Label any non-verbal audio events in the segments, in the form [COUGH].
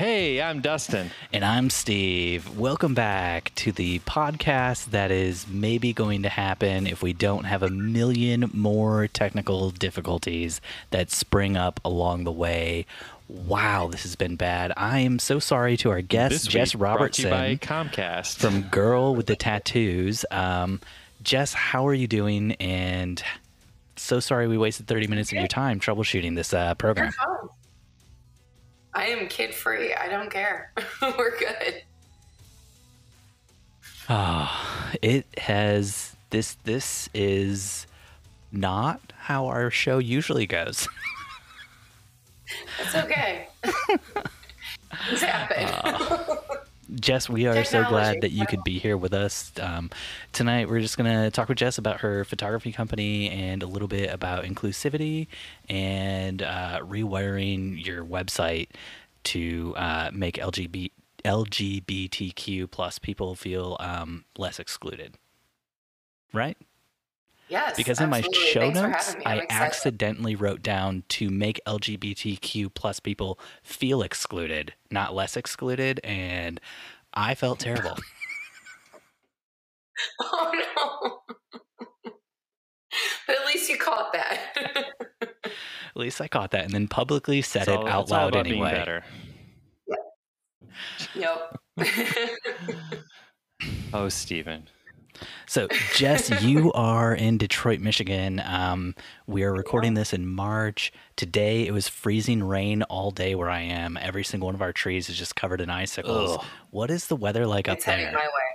Hey, I'm Dustin. And I'm Steve. Welcome back to the podcast that is maybe going to happen if we don't have a million more technical difficulties that spring up along the way. Wow, this has been bad. I am so sorry to our guest, This Jess week brought to you Robertson by Comcast. from Girl with the Tattoos. Um, Jess, how are you doing? And so sorry we wasted 30 minutes of your time troubleshooting this uh, program. I am kid free. I don't care. [LAUGHS] We're good. Ah, it has this. This is not how our show usually goes. [LAUGHS] It's okay. Things happen. Jess, we are so glad that you could be here with us um, tonight. We're just gonna talk with Jess about her photography company and a little bit about inclusivity and uh, rewiring your website to uh, make LGBT, LGBTQ plus people feel um, less excluded. Right? Yes. because in my show Thanks notes. I'm i excited. accidentally wrote down to make lgbtq plus people feel excluded not less excluded and i felt terrible [LAUGHS] Oh no. [LAUGHS] but at least you caught that. [LAUGHS] at least i caught that and then publicly said It's it all- out it's all loud about being anyway better. yep. Nope. Oh, Steven. So jess you [LAUGHS] are in detroit michigan um, we are recording this in march today it was freezing rain all day where i am every single one of our trees is just covered in icicles Ugh. what is the weather like it's up heading there my way.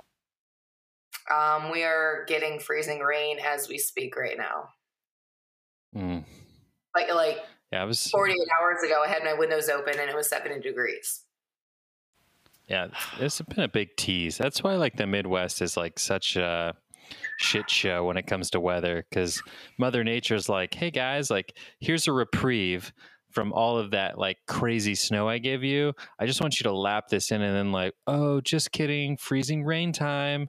Um, we are getting freezing rain as we speak right now. Mm. Like like Yeah, I was. 48 hours ago, I had my windows open and it was 70 degrees. Yeah, it's been a big tease. That's why like the Midwest is like such a shit show when it comes to weather because Mother Nature's like, hey guys, like here's a reprieve from all of that like crazy snow I gave you. I just want you to lap this in and then like, oh, just kidding, freezing rain time.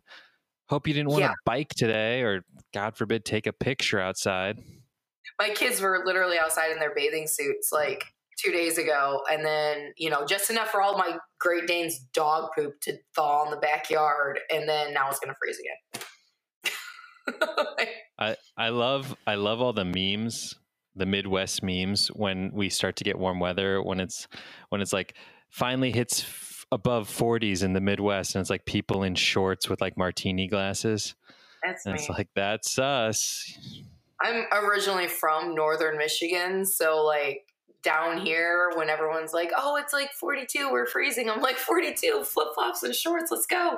Hope you didn't want to Yeah. bike today or God forbid take a picture outside. my kids were literally outside in their bathing suits like two days ago and then you know just enough for all my great dane's dog poop to thaw in the backyard and then now it's gonna freeze again [LAUGHS] I, I love I love all the memes, the Midwest memes when we start to get warm weather when it's when it's like finally hits f- above 40s in the Midwest and it's like people in shorts with like martini glasses. that's And me it's like that's us. i'm originally from northern michigan so like down here when everyone's like oh it's like 42 we're freezing i'm like 42 flip-flops and shorts let's go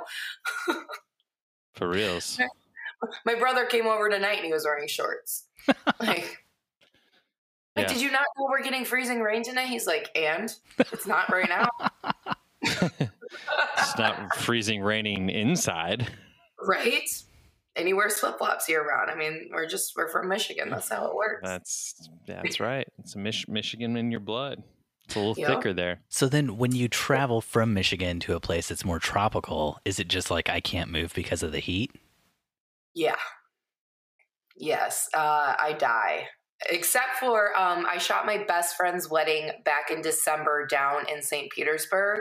For reals. [LAUGHS] my brother came over tonight and he was wearing shorts [LAUGHS] like Yeah. Like, did you not know we're getting freezing rain tonight? He's like, and it's not right now, [LAUGHS] It's not freezing raining inside. right? And he wears flip flops year round. I mean, we're just we're from Michigan. That's how it works. That's that's right. It's a Mich- Michigan in your blood. It's a little Yeah. thicker there. So then, when you travel from Michigan to a place that's more tropical, is it just like I can't move because of the heat? yeah. Yes, uh, I die. Except for um, I shot my best friend's wedding back in December down in St. Petersburg,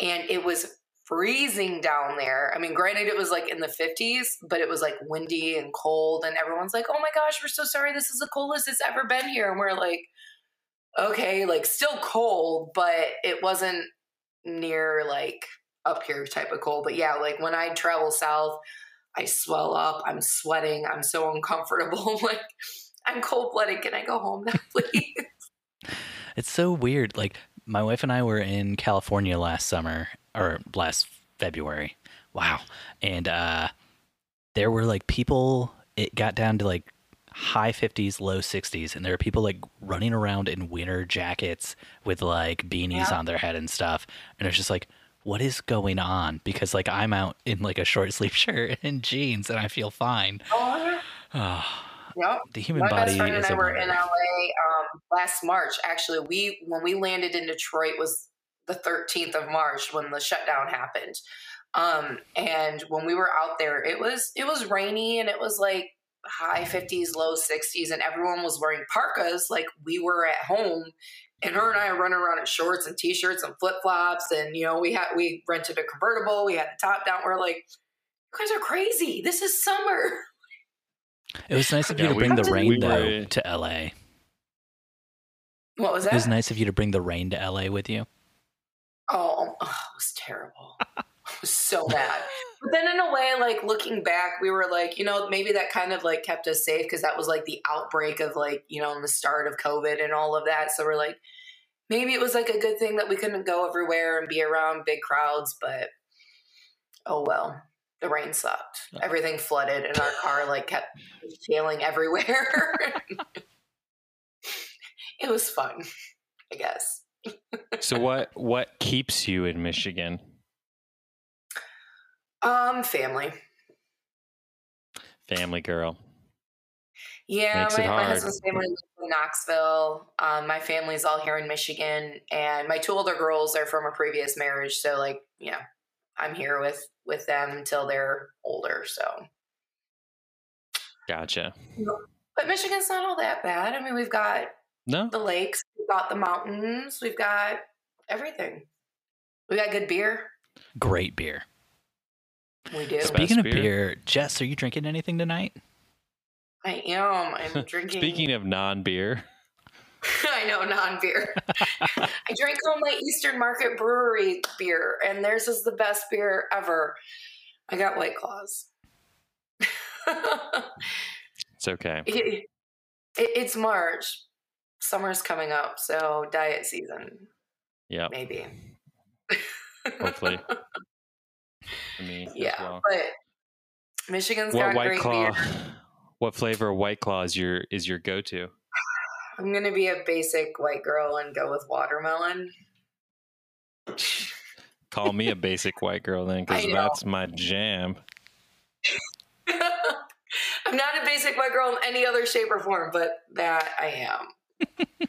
and it was freezing down there. I mean, granted, it was like in the 50s, but it was like windy and cold, and everyone's like, oh my gosh, we're so sorry. This is the coldest it's ever been here. And we're like, okay, like still cold, but it wasn't near like up here type of cold. But yeah, like when I travel south, I swell up, I'm sweating, I'm so uncomfortable. [LAUGHS] like, I'm cold blooded. Can I go home now, [LAUGHS] please? It's so weird. Like my wife and I were in California last summer or last February. Wow. And uh there were like people it got down to like high 50s, low 60s and there were people like running around in winter jackets with like beanies Yeah. on their head and stuff. And it's just like what is going on? Because like I'm out in like a short [LAUGHS] sleeve shirt and jeans and I feel fine. Oh, [SIGHS] yep. the human My best body friend and I were in. LA um, last March. Actually, we when we landed in Detroit was the 13th of March when the shutdown happened. Um, and when we were out there, it was it was rainy and it was like high 50s, low 60s, and everyone was wearing parkas like we were at home. And her and I are running around in shorts and t-shirts and flip-flops. And you know, we had we rented a convertible, we had the top down. We're like, you guys are crazy. This is summer. [LAUGHS] It was nice of you Yeah, to we- bring the we rain though were- to LA. What was that? It was nice of you to bring the rain to LA with you. Oh, oh, it was terrible. I was so mad. But then, in a way, like looking back, we were like, you know, maybe that kind of like kept us safe because that was like the outbreak of like, you know, in the start of COVID and all of that. So we're like, maybe it was like a good thing that we couldn't go everywhere and be around big crowds. But oh well, the rain sucked. Everything flooded, and our car like kept [LAUGHS] failing everywhere. [LAUGHS] it was fun, I guess. [LAUGHS] So what what keeps you in Michigan? Um, family. Family girl. Yeah, Makes my, my husband's family lives in Knoxville. Um, my family's all here in Michigan, and my two older girls are from a previous marriage. So, like, yeah, I'm here with with them until they're older. So, Gotcha. but Michigan's not all that bad. I mean, we've got No? the lakes, we've got the mountains, we've got everything. We got good beer. Great beer. We do. Speaking of beer. beer. Jess, are you drinking anything tonight? I am. I'm [LAUGHS] drinking. Speaking of non-beer, [LAUGHS] I know non-beer. [LAUGHS] I drank all my Eastern Market Brewery beer, and theirs is the best beer ever. I got White Claws. it's okay. [LAUGHS] It- it- it's March. Summer's coming up, so diet season, Yeah. maybe. Hopefully. For me yeah, well. but Michigan's What got white great claw? beer. What flavor of white claw is your is your go to? I'm gonna be a basic white girl and go with watermelon. Call me a basic white girl then, because that's my jam. [LAUGHS] I'm not a basic white girl in any other shape or form, but that I am. [LAUGHS]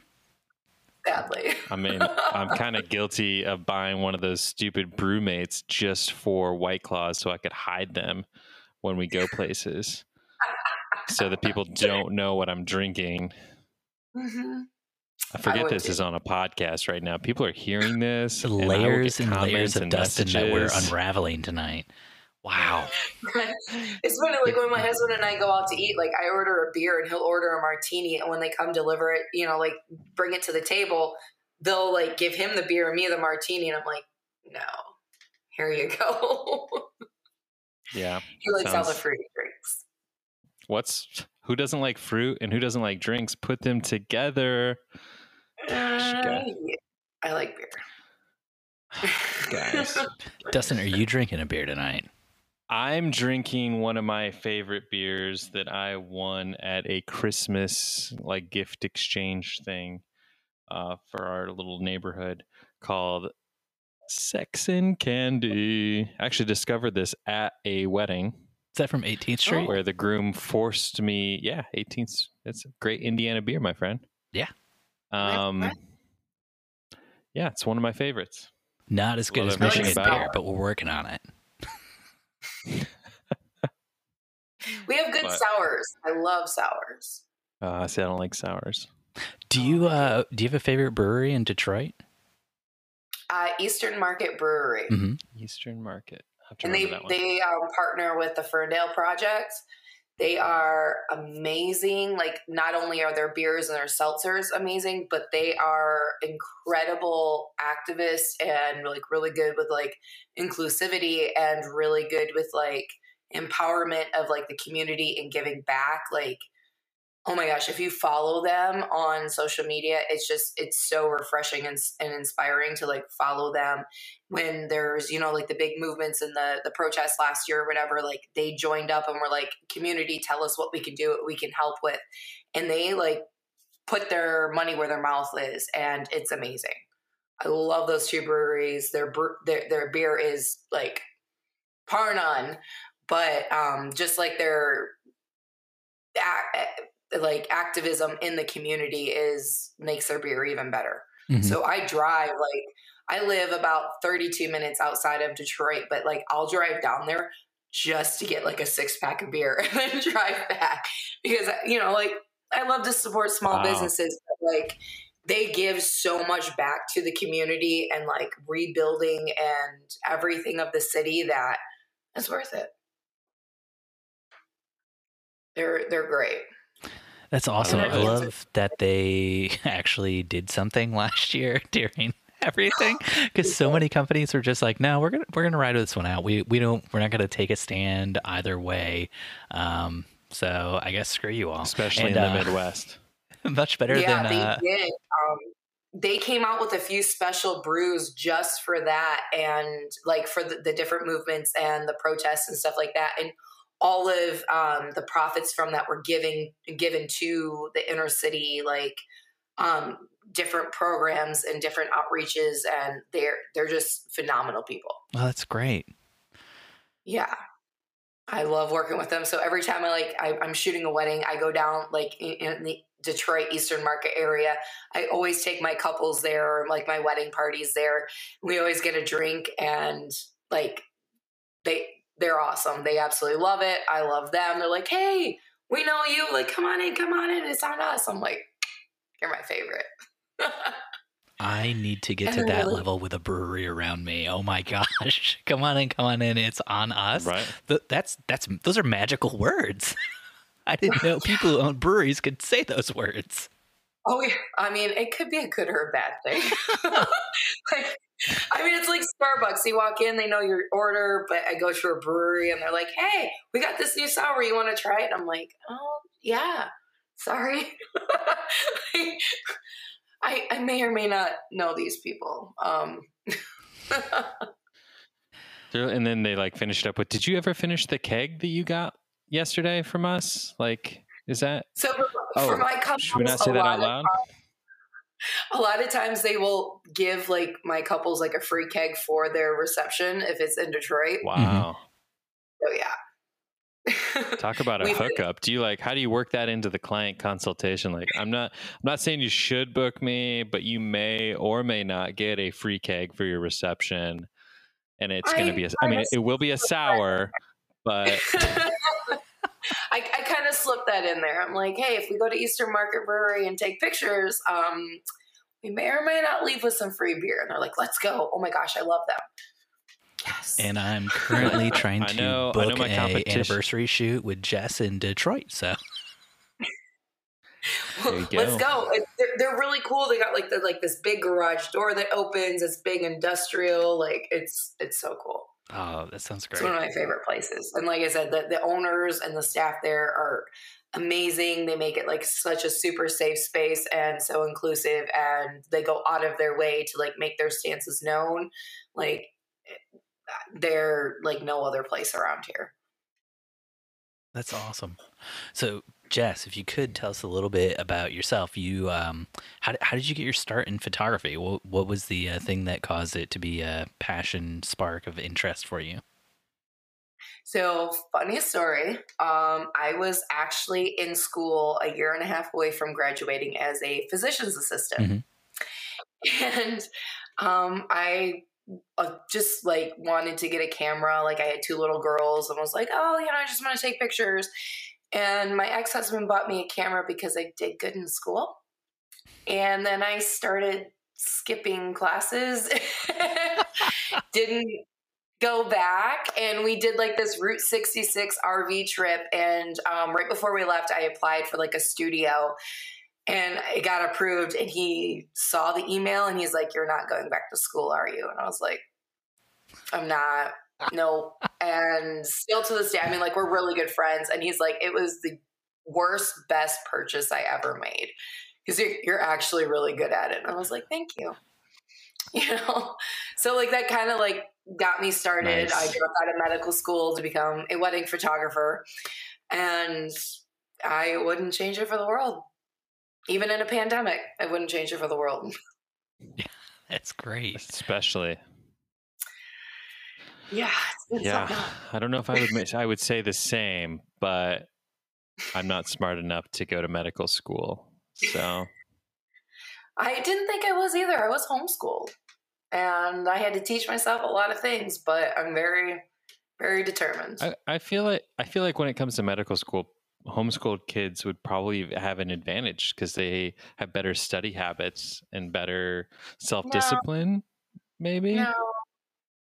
Sadly. I mean, I'm kind of guilty of buying one of those stupid BrüMates just for white claws, so I could hide them when we go places, so that people [LAUGHS] don't know what I'm drinking. Mhm. I forget would this too. is on a podcast right now. People are hearing this. and I will get layers and layers comments of and Dustin that we're unraveling tonight. Wow. [LAUGHS] it's funny, like when my husband and I go out to eat, like I order a beer and he'll order a martini, and when they come deliver it, you know, like bring it to the table, they'll like give him the beer and me the martini, and I'm like, no, here you go. [LAUGHS] Yeah. he likes all the Sounds- fruity drinks. What's who doesn't like fruit and who doesn't like drinks? Put them together. Gosh, Uh, I like beer. Guys. [LAUGHS] Dustin, are you drinking a beer tonight? I'm drinking one of my favorite beers that I won at a Christmas like gift exchange thing uh, for our little neighborhood called Sex and Candy. I actually discovered this at a wedding Is that from 18th Street? where the groom forced me. Yeah, 18th. It's a great Indiana beer, my friend. Yeah. Um. Yeah, it's one of my favorites. Not as good Love as Michigan about beer, it. but we're working on it. [LAUGHS] We have good But- sours. I love sours. Uh, see, I don't like sours. Do you uh do you have a favorite brewery in Detroit? Uh, Eastern Market Brewery. hmm Eastern Market. I have to and they remember that one. they um, partner with the Ferndale Project. They are amazing. Like not only are their beers and their seltzers amazing, but they are incredible activists and like really good with like inclusivity and really good with like empowerment of like the community and giving back. Like oh my gosh, if you follow them on social media, it's just it's so refreshing and, and inspiring to like follow them. When there's you know like the big movements and the the protests last year or whatever like they joined up and were like community tell us what we can do what we can help with. And they like put their money where their mouth is and it's amazing. I love those two breweries. Their their, their beer is like par none but um just like their like activism in the community is makes their beer even better Mhm. so I drive like I live about 32 minutes outside of Detroit, but like I'll drive down there just to get like a six pack of beer [LAUGHS] and then drive back because you know like I love to support small Wow. businesses but like they give so much back to the community and like rebuilding and everything of the city that it's worth it. They're they're great. That's awesome. love I love that they [LAUGHS] actually did something last year [LAUGHS] during [LAUGHS] everything because so many companies are just like, no, we're gonna we're gonna ride this one out. We we don't we're not gonna take a stand either way. Um, so I guess screw you all. especially And, in the uh, Midwest. Much better yeah, than they uh, did. Um, they came out with a few special brews just for that, and like for the, the different movements and the protests and stuff like that. And all of um, the profits from that were giving given to the inner city, like um, different programs and different outreaches, and they're they're just phenomenal people. well, that's great. Yeah. I love working with them. So every time I like I, I'm shooting a wedding, I go down like in, in the Detroit Eastern Market area. I always take my couples there, or like my wedding parties there. We always get a drink, and like they they're awesome. They absolutely love it. I love them. They're like, hey, we know you. Like, come on in, come on in. It's on us. I'm like, you're my favorite. [LAUGHS] I need to get And to that really- level with a brewery around me. Oh my [LAUGHS] gosh! Come on in, come on in. It's on us. Right. Th- that's that's those are magical words. [LAUGHS] I didn't know people who own breweries could say those words. Oh, yeah. I mean, it could be a good or a bad thing. [LAUGHS] [LAUGHS] like, I mean, it's like Starbucks. You walk in, they know your order, but I go to a brewery and they're like, "Hey, we got this new sour. You want to try it?" I'm like, "Oh, yeah. Sorry." [LAUGHS] I I may or may not know these people. Um, And then they like finished up with, "Did you ever finish the keg that you got yesterday from us?" Like, is that? so Oh, for my couples, Should we not a say that lot out of loud? a lot of times they will give like my couples like a free keg for their reception if it's in Detroit. Wow. So yeah. [LAUGHS] Talk about a hookup. Do you like how do you work that into the client consultation? Like I'm not I'm not saying you should book me, but you may or may not get a free keg for your reception. And it's gonna be a I mean I it will be a sour, but [LAUGHS] I, I kind of slipped that in there. I'm like, hey, if we go to Eastern Market Brewery and take pictures, um, we may or may not leave with some free beer. And they're like, let's go. Oh my gosh, I love them. Yes. And I'm currently [LAUGHS] trying to know- book my a anniversary shoot with Jess in Detroit. So [LAUGHS] There you Let's go. go. They're, they're really cool. They got like the like this big garage door that opens. It's big industrial. Like it's it's so cool. Oh, that sounds great. It's one of my favorite places. And like I said, the, the owners and the staff there are amazing. They make it like such a super safe space and so inclusive. And they go out of their way to like make their stances known. Like eh, they're like no other place around here. That's awesome. So, Jess, if you could tell us a little bit about yourself, you um, how how did you get your start in photography? What what was the uh, thing that caused it to be a passion spark of interest for you? So, funny story. Um, I was actually in school a year and a half away from graduating as a physician's assistant. [LAUGHS] And um, I uh, just like wanted to get a camera. Like, I had two little girls and was like, oh, you know, I just want to take pictures. And my ex husband bought me a camera because I did good in school. And then I started skipping classes. [LAUGHS] Didn't go back and we did like this Route 66 RV trip. And um, right before we left, I applied for like a studio and it got approved. And he saw the email and he's like, You're not going back to school, are you? And I was like, I'm not. No. And still to this day, I mean, like, we're really good friends. And he's like, It was the worst, best purchase I ever made because you're, you're actually really good at it. And I was like, Thank you. [LAUGHS] You know, so like that kind of like got me started. Nice. I dropped out of medical school to become a wedding photographer, and I wouldn't change it for the world. Even in a pandemic, I wouldn't change it for the world. [LAUGHS] That's great. especially. Yeah, it's Yeah. I don't know if I would ma- I would say the same, but I'm not smart enough to go to medical school. So I didn't think I was either. I was homeschooled, and I had to teach myself a lot of things. But I'm very, Very determined. I, I feel like I feel like when it comes to medical school, homeschooled kids would probably have an advantage because they have better study habits and better self discipline. Maybe no.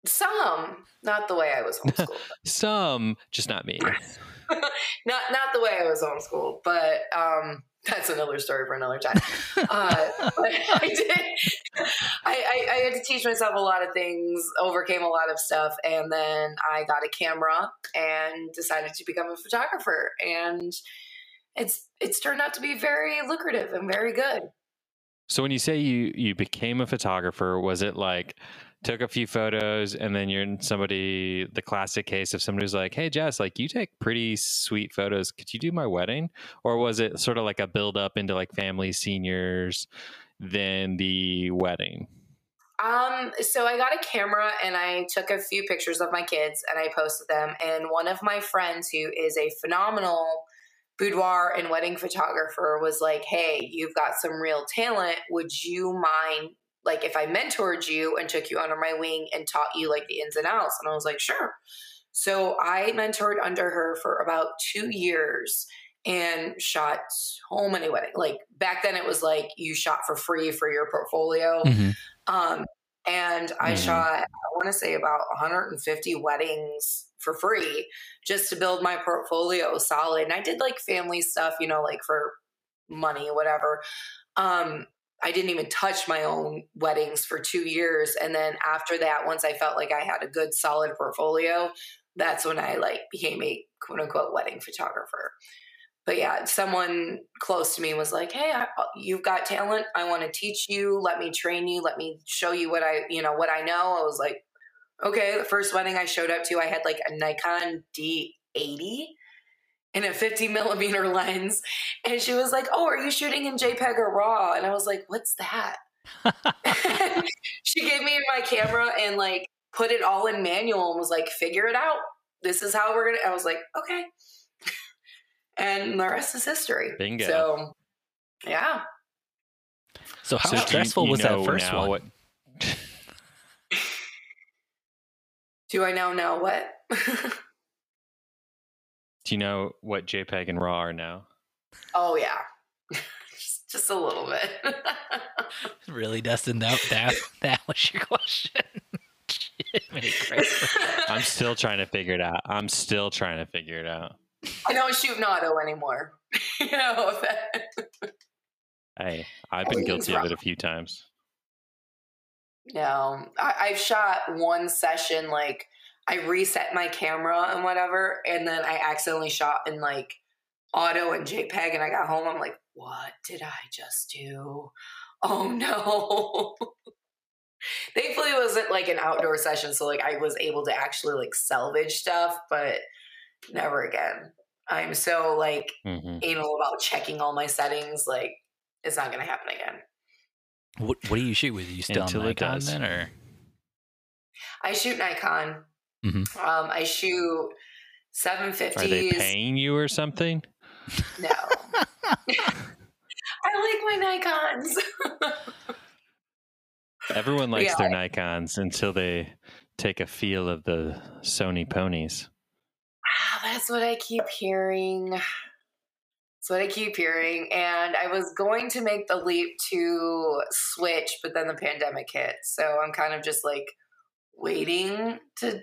Some, not the way I was homeschooled. [LAUGHS] some, just not me. [LAUGHS] not not the way I was homeschooled, but um, that's another story for another time. [LAUGHS] uh, I did. I, I, I, had to teach myself a lot of things, overcame a lot of stuff, and then I got a camera and decided to become a photographer. And it's it's turned out to be very lucrative and very good. So when you say you you became a photographer, was it like took a few photos and then you're in somebody the classic case of somebody who's like hey jess like you take pretty sweet photos. Could you do my wedding? Or was it sort of like a build up into like family seniors then the wedding? Um so i got a camera and i took a few pictures of my kids and i posted them. And one of my friends who is a phenomenal boudoir and wedding photographer was like hey you've got some real talent. Would you mind like if I mentored you and took you under my wing and taught you like the ins and outs. And I was like, sure. So I mentored under her for about two years and shot so many weddings. Like back then it was like you shot for free for your portfolio. Mm-hmm. Um, and I mm-hmm. shot, I want to say about 150 weddings for free just to build my portfolio solid. And I did like family stuff, you know, like for money, whatever. Um, I didn't even touch my own weddings for two years. And then after that, once I felt like I had a good solid portfolio, that's when I like became a quote unquote wedding photographer. But yeah, someone close to me was like, "Hey, I, uh, you've got talent. I want to teach you. Let me train you. Let me show you what I, you know, what I know." I was like, "Okay." The first wedding I showed up to, I had like a Nikon D80 in a 50 millimeter lens. And she was like, Oh, are you shooting in JPEG or RAW? And I was like, What's that? [LAUGHS] [LAUGHS] she gave me my camera and like put it all in manual and was like, Figure it out. This is how we're going to. I was like, Okay. [LAUGHS] and the rest is history. Bingo. So, yeah. So, how so stressful you, you was that first one? What... Do I now know what? Do you know what JPEG and RAW are now? Oh yeah, just, [LAUGHS] just a little bit. [LAUGHS] really, Dustin? That that [LAUGHS] that was your question. I'm still trying to figure it out. I'm still trying to figure it out. I don't shoot an auto anymore. you know that. Hey, I've been guilty of it a few times. No, I, I've shot one session like I reset my camera and whatever, and then I accidentally shot in like auto and JPEG, and I got home. I'm like, what did I just do? Oh no. [LAUGHS] Thankfully, it wasn't like an outdoor session, so like I was able to actually like salvage stuff, but never again. I'm so like mm-hmm. anal about checking all my settings. Like it's not gonna happen again. What What do you shoot with? Are you still Until on Nikon then, or? I shoot Nikon. Mm-hmm. Um, I shoot 750s. Are they paying you or something? No. [LAUGHS] I like my Nikons. [LAUGHS] Everyone likes yeah. their Nikons until they take a feel of the Sony ponies. Ah, that's what I keep hearing. That's what I keep hearing. And I was going to make the leap to switch, but then the pandemic hit. So I'm kind of just like waiting to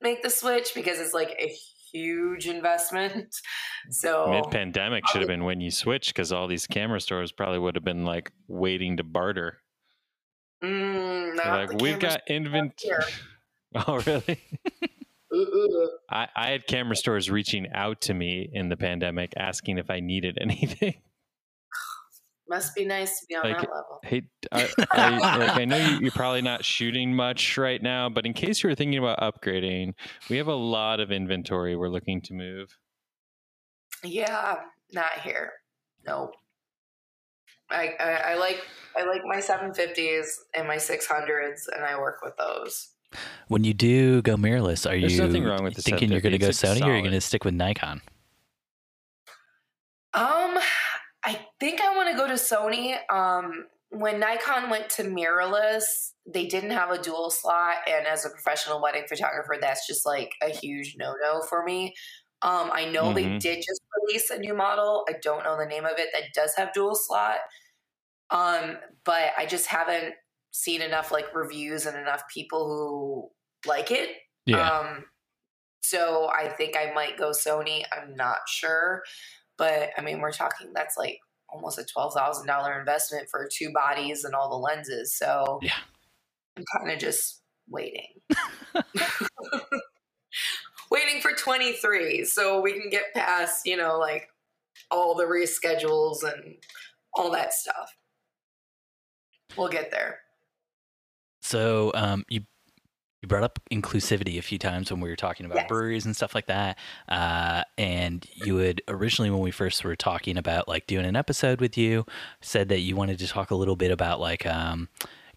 make the switch because it's like a huge investment. [LAUGHS] So mid pandemic should have been when you switched because all these camera stores probably would have been like waiting to barter. Mm, like we've got inventory. [LAUGHS] oh really? [LAUGHS] I, I had camera stores reaching out to me in the pandemic asking if I needed anything. Must be nice to be on like, that level. Hey, [LAUGHS] I, I, like, I know you're probably not shooting much right now, but in case you were thinking about upgrading, we have a lot of inventory we're looking to move. Yeah, not here. No. I, I, I like I like my 750s and my 600s, and I work with those. When you do go mirrorless, are There's you nothing wrong with thinking you're going to go Sony, solid. or are you going to stick with Nikon? Um, I think I want to go to Sony. Um, when Nikon went to mirrorless, they didn't have a dual slot, and as a professional wedding photographer, that's just like a huge no no for me. Um, I know mm-hmm. they did just release a new model. I don't know the name of it that does have dual slot. Um, but I just haven't seen enough like reviews and enough people who like it. Yeah. Um, so I think I might go Sony. I'm not sure, but I mean, we're talking that's like almost a twelve thousand dollar investment for two bodies and all the lenses. So yeah, I'm kind of just waiting. [LAUGHS] [LAUGHS] waiting for 23 so we can get past, you know, like all the reschedules and all that stuff. We'll get there. So, um, you you brought up inclusivity a few times when we were talking about yes. breweries and stuff like that. Uh, and you had originally, when we first were talking about like doing an episode with you, said that you wanted to talk a little bit about like um,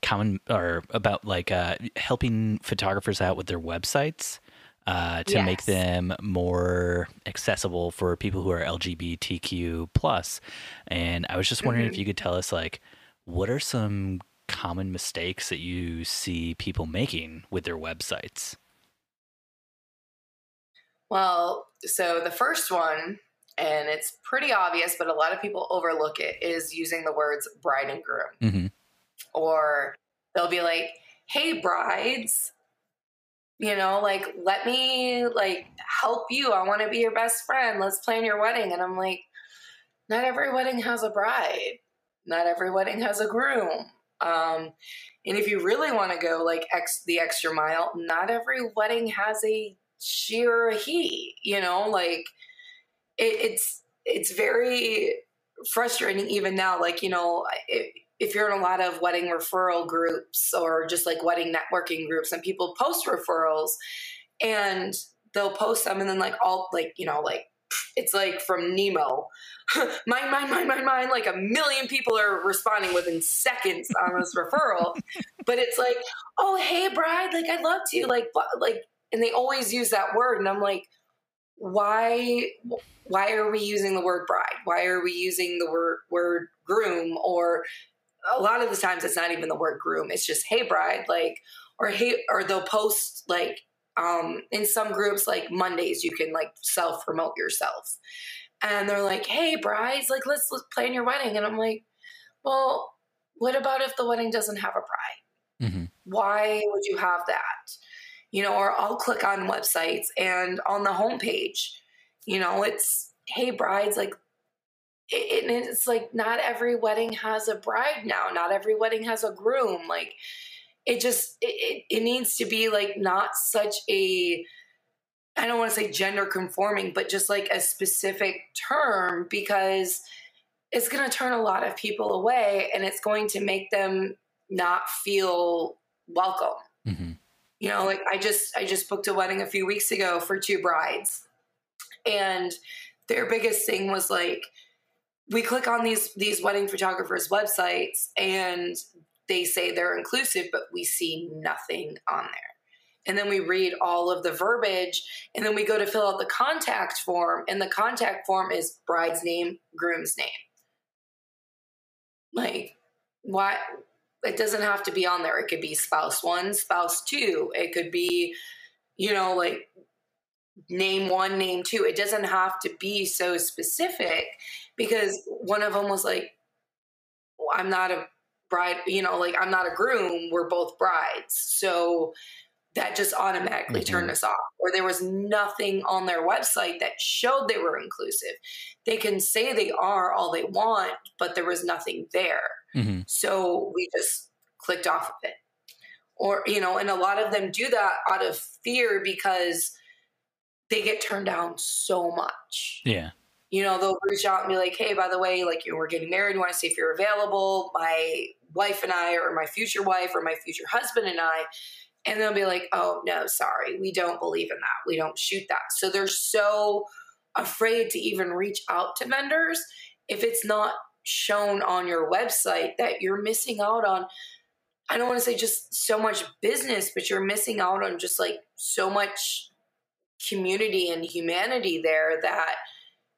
common or about like uh, helping photographers out with their websites uh, to yes. make them more accessible for people who are LGBTQ plus. And I was just wondering mm-hmm. if you could tell us like what are some common mistakes that you see people making with their websites? Well, so the first one, and it's pretty obvious, but a lot of people overlook it, is using the words bride and groom. Mm-hmm. Or they'll be like, hey, brides, you know like let me like help you i want to be your best friend let's plan your wedding and i'm like not every wedding has a bride not every wedding has a groom um, and if you really want to go like ex the extra mile not every wedding has a she or a he you know? Like it, it's it's very frustrating even now. Like you know if you're in a lot of wedding referral groups or just like wedding networking groups and people post referrals and they'll post them and then like all like you know like it's like from Nemo. [LAUGHS] mine, mine, mine, mine, mine. Like a million people are responding within seconds on this [LAUGHS] referral. But it's like, oh, hey, bride, like I'd love to, like, like, and they always use that word, and I'm like, why? Why are we using the word bride? Why are we using the word word groom or a lot of the times it's not even the word groom it's just hey bride like or hey or they'll post like um in some groups like mondays you can like self promote yourself. And they're like hey brides like let's, let's plan your wedding. And i'm like well what about if the wedding doesn't have a bride? Mm-hmm. why would you have that? You know or i'll click on websites and on the homepage you know it's hey brides like it, it's like not every wedding has a bride now. Not every wedding has a groom. Like it just it, it needs to be like not such a i don't want to say gender conforming but just like a specific term because it's going to turn a lot of people away and it's going to make them not feel welcome mm-hmm. you know like i just i just booked a wedding a few weeks ago for two brides and their biggest thing was like we click on these these wedding photographers websites and they say they're inclusive but we see nothing on there. And then we read all of the verbiage and then we go to fill out the contact form and the contact form is bride's name groom's name. Like why it doesn't have to be on there. It could be spouse one spouse two. It could be you know like name one name two. It doesn't have to be so specific because one of them was like, I'm not a bride, you know, like I'm not a groom, we're both brides. So that just automatically mm-hmm. turned us off. Or there was nothing on their website that showed they were inclusive. They can say they are all they want, but there was nothing there. Mm-hmm. So we just clicked off of it. Or, you know, and a lot of them do that out of fear because they get turned down so much. Yeah you know, they'll reach out and be like, hey, by the way, like, you know, we're getting married. You want to see if you're available? My wife and I, or my future wife, or my future husband and I. And they'll be like, oh, no, sorry. We don't believe in that. We don't shoot that. So they're so afraid to even reach out to vendors if it's not shown on your website that you're missing out on. I don't want to say just so much business, but you're missing out on just like so much community and humanity there that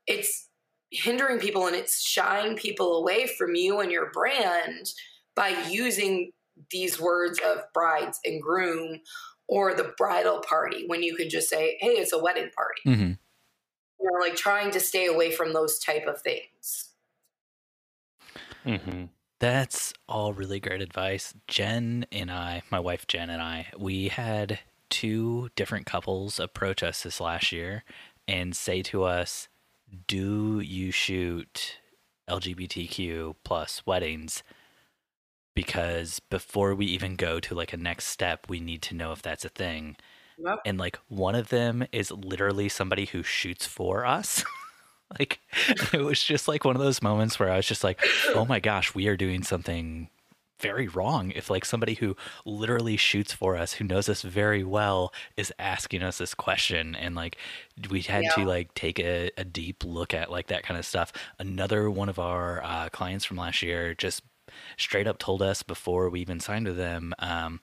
it's hindering people and it's shying people away from you and your brand by using these words of brides and groom or the bridal party when you can just say, hey, it's a wedding party. Mm-hmm. You know, like trying to stay away from those type of things. Mm-hmm. That's all really great advice. Jen and I, my wife Jen and I, we had two different couples approach us this last year and say to us, "Do you shoot LGBTQ plus weddings?" Because before we even go to like a next step, we need to know if that's a thing. Yep. And like one of them is literally somebody who shoots for us. [LAUGHS] like [LAUGHS] it was just like one of those moments where I was just like, "Oh my gosh, we are doing something very wrong if like somebody who literally shoots for us who knows us very well is asking us this question and like we had to like take a, a deep look at like that kind of stuff. Another one of our uh, clients from last year just straight up told us before we even signed with them um,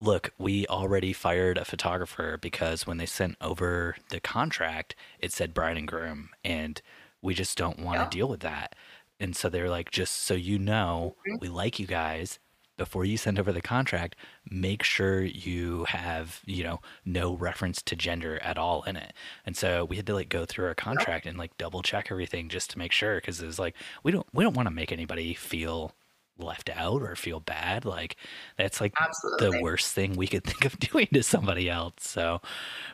look we already fired a photographer because when they sent over the contract it said bride and groom and we just don't want to Yeah. deal with that and so they're like just so you know Mhm. we like you guys before you send over the contract make sure you have you know no reference to gender at all in it and so we had to like go through our contract and like double check everything just to make sure because it's like we don't we don't want to make anybody feel left out or feel bad like that's like Absolutely. the worst thing we could [LAUGHS] think of doing to somebody else so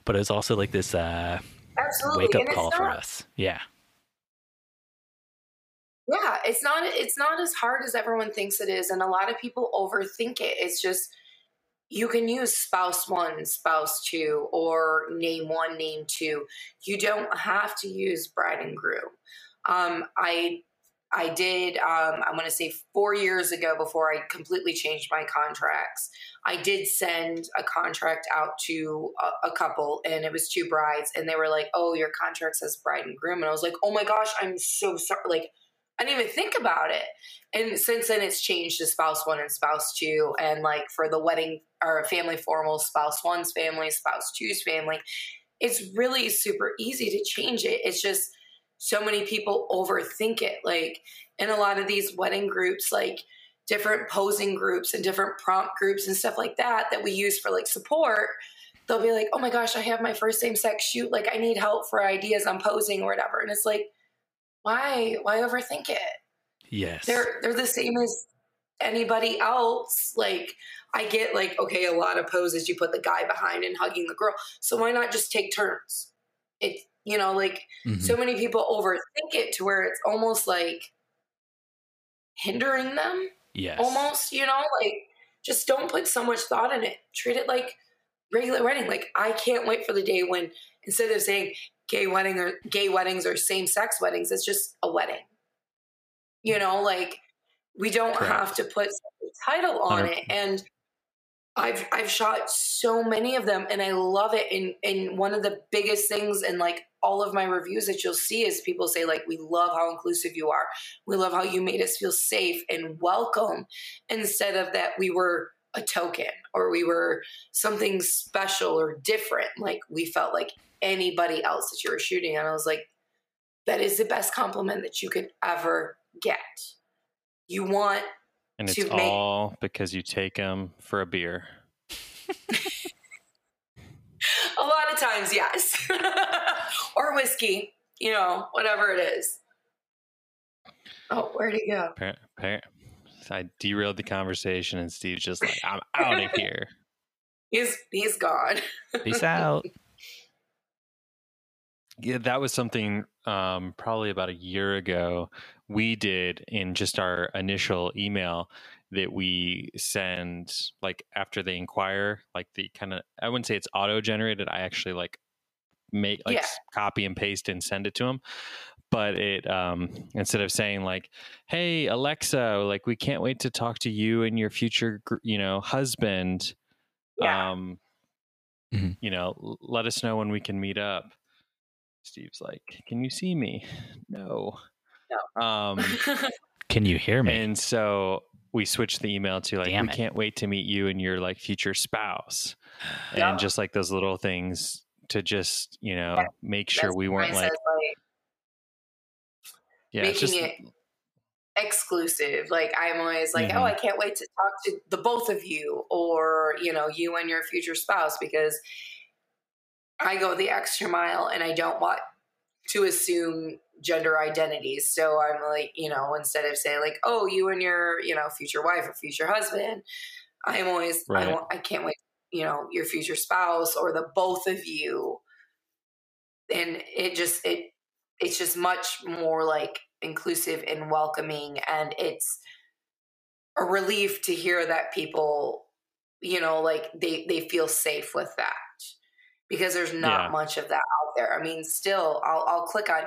but it was also like this uh Absolutely. wake up call for us yeah Yeah, it's not it's not as hard as everyone thinks it is, and a lot of people overthink it. It's just you can use spouse one, spouse two, or name one, name two. You don't have to use bride and groom. Um, I I did um, I'm going to say four years ago before I completely changed my contracts. I did send a contract out to a, a couple, and it was two brides, and they were like, "Oh, your contract says bride and groom," and I was like, "Oh my gosh, I'm so sorry!" Like I didn't even think about it. And since then, it's changed to spouse one and spouse two. And like for the wedding or family formal, spouse one's family, spouse two's family. It's really super easy to change it. It's just so many people overthink it. Like in a lot of these wedding groups, like different posing groups and different prompt groups and stuff like that, that we use for like support. They'll be like, oh my gosh, I have my first same sex shoot. Like, I need help for ideas on posing or whatever. And it's like, why why overthink it? Yes. They're they're the same as anybody else. Like i get like okay a lot of poses you put the guy behind and hugging the girl. So why not just take turns? It you know like Mhm. so many people overthink it to where it's almost like hindering them yes. almost you know? Like just don't put so much thought in it. Treat it like regular wedding. Like i can't wait for the day when instead of saying gay wedding or gay weddings or same sex weddings it's just a wedding. You know like we don't Correct. have to put a title on Hundred- it and I've I've shot so many of them and I love it. And and one of the biggest things in like all of my reviews that you'll see is people say like we love how inclusive you are. We love how you made us feel safe and welcome instead of that we were a token or we were something special or different. Like we felt like anybody else that you were shooting and I was like that is the best compliment that you could ever get. You want And it's to make- all because you take them for a beer. [LAUGHS] A lot of times, yes. [LAUGHS] or whiskey, you know, whatever it is. Oh, where'd he go? Par- par- I derailed the conversation, and Steve's just like, "I'm out of [LAUGHS] here." He's he's gone. peace out Yeah, that was something um, probably about a year ago we did in just our initial email that we send like after they inquire, like the kind of I wouldn't say it's auto generated. I actually like make like Yeah. copy and paste and send it to them. But it um, instead of saying like, "Hey Alexa, like we can't wait to talk to you and your future, you know, husband," Yeah. um, Mhm. you know, let us know when we can meet up. Steve's like, "Can you see me?" [SIGHS] No. No. Um, [LAUGHS] can you hear me and so we switched the email to like, Damn "We it. can't wait to meet you and your like future spouse," [SIGHS] Yeah. and just like those little things to just you know make sure That's we weren't like, said, like yeah, it's making just it exclusive. Like I'm always like, oh, Mhm. I can't wait to talk to the both of you, or you know, you and your future spouse, because I go the extra mile and I don't want to assume gender identities. So I'm like, you know, instead of saying like, oh, you and your, you know, future wife or future husband, I'm always, Right. I, I can't wait, you know, your future spouse or the both of you. And it just, it, it's just much more like inclusive and welcoming. And it's a relief to hear that people, you know, like they, they feel safe with that because there's not Yeah. much of that out there. I mean, still, I'll, I'll click on.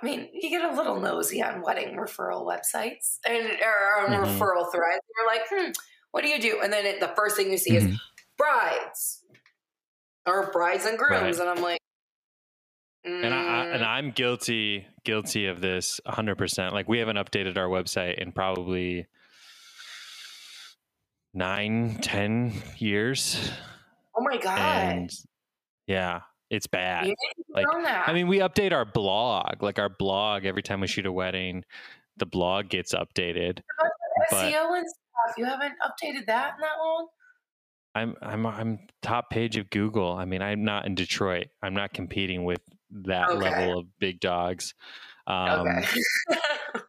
I mean, you get a little nosy on wedding referral websites and or on Mhm. referral threads. You're like, hmm, what do you do? And then it, the first thing you see is Mhm. brides or brides and grooms, Right. and I'm like, and I, I and mm, I'm guilty guilty of this 100%. Like we haven't updated our website in probably nine, ten years, oh my god, and yeah, it's bad. like. I mean, we update our blog. Like our blog, every time we shoot a wedding, the blog gets updated. but- SEO and stuff. You haven't updated that in that long. I'm I'm I'm top page of Google. I mean, I'm not in Detroit. I'm not competing with that Okay. level of big dogs. Um, Okay. [LAUGHS]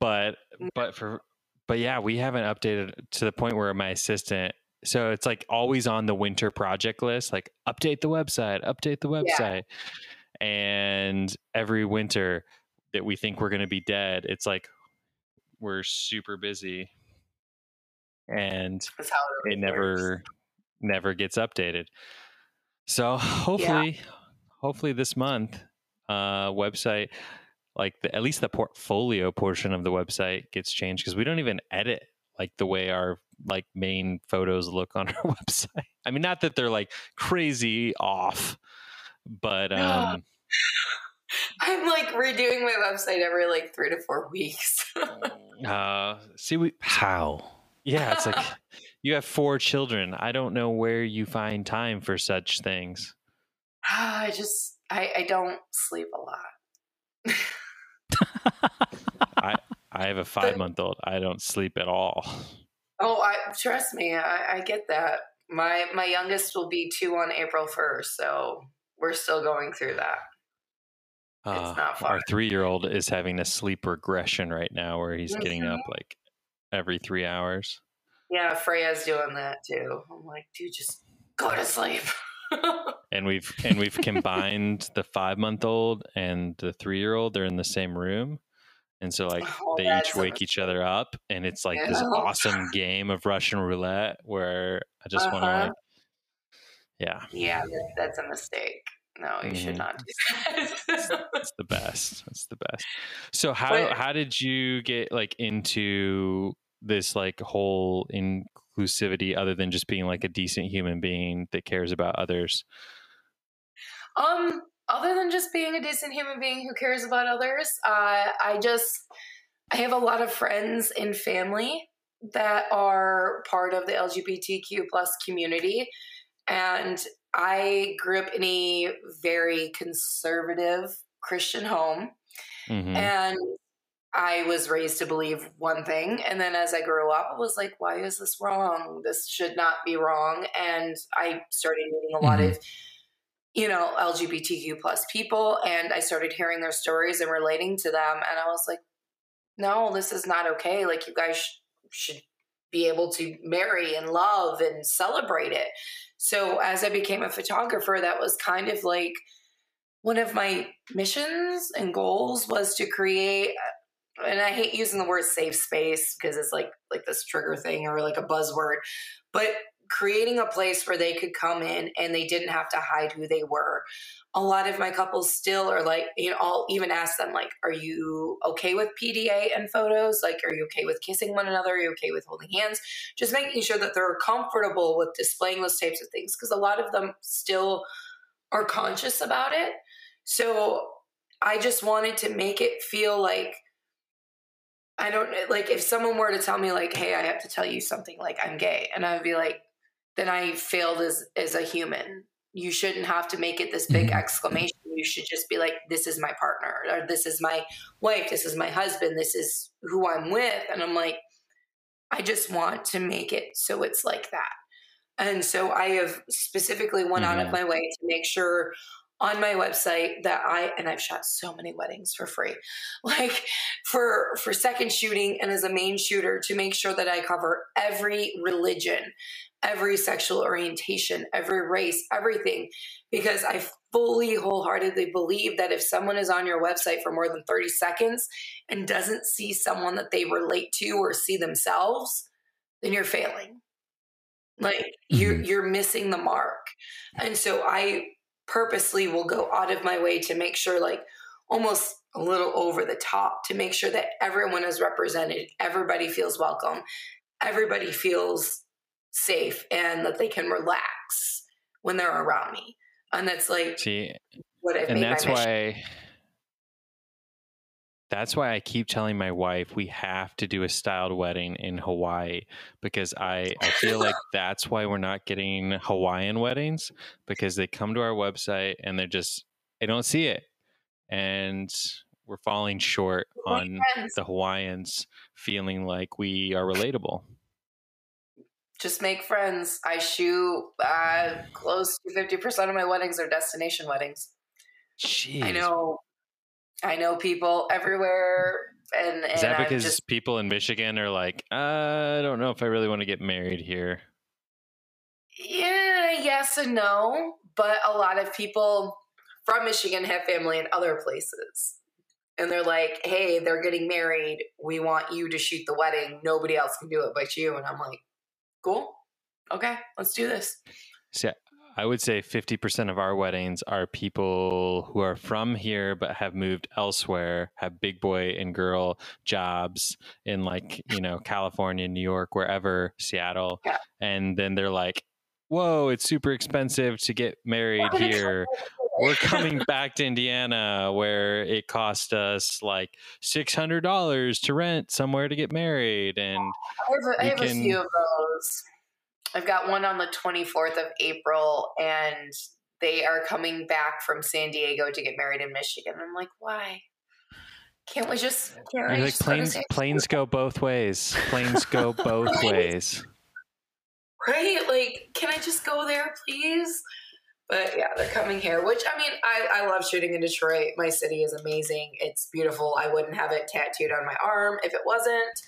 but but for but yeah we haven't updated to the point where my assistant so it's like always on the winter project list like update the website update the Yeah. website and every winter that we think we're going to be dead it's like we're super busy and That's how it always works. never never gets updated so hopefully hopefully this month uh website like the, at least the portfolio portion of the website gets changed because we don't even edit like the way our like main photos look on [LAUGHS] our website i mean not that they're like crazy off but um [LAUGHS] I'm like redoing my website every like three to four weeks. [LAUGHS] uh see we How? yeah it's like you have four children i don't know where you find time for such things [SIGHS] I just I, I don't sleep a lot. I I have a five month old. I don't sleep at all. Oh, I trust me, I, I get that. My my youngest will be two on April first, so we're still going through that. It's not Uh, our three year old is having a sleep regression right now where he's getting Mhm. up like every three hours. Yeah, Freya's doing that too. I'm like, dude, just go to sleep. [LAUGHS] And we've and we've combined the five month old and the three year old. They're in the same room. And so like [LAUGHS] Oh, they each wake each other up and it's like this awesome game of Russian roulette where I just want to Uh-huh. like yeah, yeah, that's a mistake. No, you should Mhm. not do that. it's the best. It's the best. So how But- how did you get like into this like whole inclusivity other than just being like a decent human being that cares about others? Um, other than just being a decent human being who cares about others, uh, I just I have a lot of friends and family that are part of the LGBTQ plus community, and I grew up in a very conservative Christian home, Mhm. and I was raised to believe one thing. And then as I grew up, I was like, why is this wrong? This should not be wrong. And I started meeting a lot Mhm. of, you know, LGBTQ plus people. And I started hearing their stories and relating to them. And I was like, no, this is not okay. Like, you guys sh- should be able to marry and love and celebrate it. So as I became a photographer, that was kind of like one of my missions and goals was to create uh, and I hate using the word safe space because it's like like this trigger thing or like a buzzword, but creating a place where they could come in and they didn't have to hide who they were. A lot of my couples still are like, you know, I'll even ask them like, "Are you okay with PDA and photos? Like, are you okay with kissing one another? Are you okay with holding hands?" Just making sure that they're comfortable with displaying those types of things because a lot of them still are conscious about it. So I just wanted to make it feel like I don't like if someone were to tell me like, "Hey, I have to tell you something like I'm gay," and I'd be like, "Then I failed as as a human. You shouldn't have to make it this big Mhm. exclamation. you should just be like, this is my partner, or this is my wife, this is my husband, this is who I'm with. And I'm like, I just want to make it so it's like that. And so I have specifically went mm-hmm. out of mm-hmm. my way to make sure on my website that I and I've shot so many weddings for free. [LAUGHS] Like for for second shooting and as a main shooter to make sure that I cover every religion, every sexual orientation, every race, everything because I fully wholeheartedly believe that if someone is on your website for more than 30 seconds and doesn't see someone that they relate to or see themselves, then you're failing. Like mm-hmm. you're you're missing the mark. And so I purposely will go out of my way to make sure like almost a little over the top to make sure that everyone is represented, everybody feels welcome, everybody feels safe and that they can relax when they're around me. And that's like See, what I've and that's why that's why I keep telling my wife we have to do a styled wedding in Hawaii because I, I feel like [LAUGHS] that's why we're not getting Hawaiian weddings because they come to our website and they're just they don't see it. And we're falling short on the Hawaiians feeling like we are relatable. Just make friends. I shoot uh, close to 50% of my weddings are destination weddings. Jeez. I know I know people everywhere. And, and is that because just, people in Michigan are like, I don't know if I really want to get married here? Yeah, yes and no. But a lot of people from Michigan have family in other places. And they're like, hey, they're getting married. We want you to shoot the wedding. Nobody else can do it but you. And I'm like, cool. Okay, let's do this. So I would say 50% of our weddings are people who are from here but have moved elsewhere, have big boy and girl jobs in like, you know, California, New York, wherever, Seattle. Yeah. And then they're like, whoa, it's super expensive to get married here. We're coming back to Indiana where it cost us like $600 to rent somewhere to get married. And I have, a, I have can... a few of those. I've got one on the 24th of April, and they are coming back from San Diego to get married in Michigan. I'm like, why? Can't we just? Can't like just planes, planes go both ways. Planes go [LAUGHS] both ways. Right? Like, can I just go there, please? But yeah, they're coming here, which I mean, I, I love shooting in Detroit. My city is amazing. It's beautiful. I wouldn't have it tattooed on my arm if it wasn't.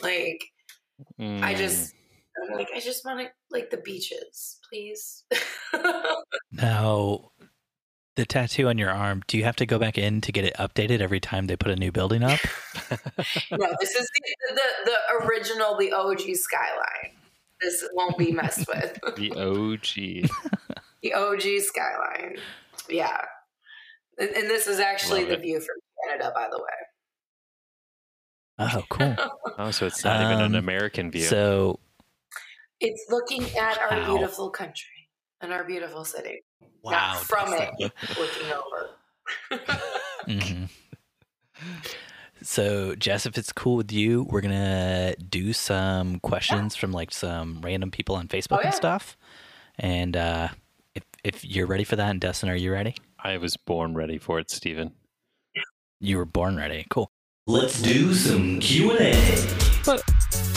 Like, mm. I just I'm like, I just want to like the beaches, please. [LAUGHS] now, the tattoo on your arm, do you have to go back in to get it updated every time they put a new building up? [LAUGHS] no, this is the, the, the original, the OG skyline. This won't be messed with. [LAUGHS] the OG. the OG skyline. Yeah. And, and this is actually Love the it. view from Canada, by the way. Oh, cool. oh, so it's not um, even an um, American view. So it's looking at our wow. beautiful country and our beautiful city. Wow. Not from it, [LAUGHS] looking over. mm-hmm. [LAUGHS] So, Jess, if it's cool with you, we're gonna do some questions yeah. from like some random people on Facebook oh, yeah. and stuff. And uh, if if you're ready for that, and Dustin, are you ready? I was born ready for it, Stephen. You were born ready. Cool. Let's do some Q and A. But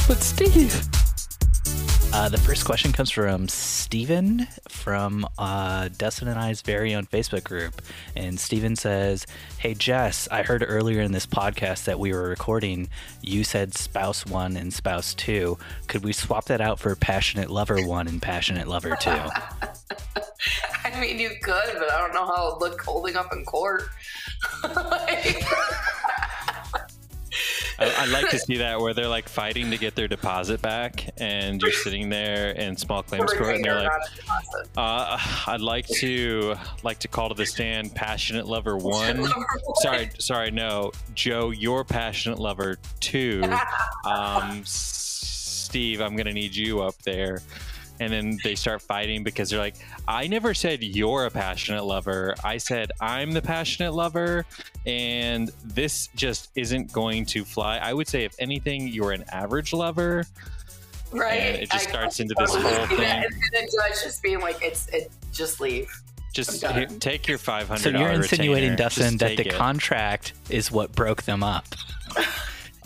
but Steve. Uh, the first question comes from Steven from uh, Dustin and I's very own Facebook group. And Steven says, Hey, Jess, I heard earlier in this podcast that we were recording, you said spouse one and spouse two. Could we swap that out for passionate lover one and passionate lover two? [LAUGHS] I mean, you could, but I don't know how it would look holding up in court. [LAUGHS] like, I, I, like to [LAUGHS] see that where they're like fighting to get their deposit back, and you're sitting there in small claims court, and they're like, uh, "I'd like to like to call to the stand, passionate lover [LAUGHS] one. sorry, sorry, no, Joe, you're passionate lover two. [LAUGHS] Um, Steve, I'm gonna need you up there." And then they start fighting because they're like, I never said you're a passionate lover. I said I'm the passionate lover, and this just isn't going to fly. I would say, if anything, you're an average lover. Right. And it just I starts into this whole thing. And the judge just being like, it's it, just leave. Just here, take your five hundred. So you're insinuating, retainer. Dustin, Just that the it. contract is what broke them up. [LAUGHS]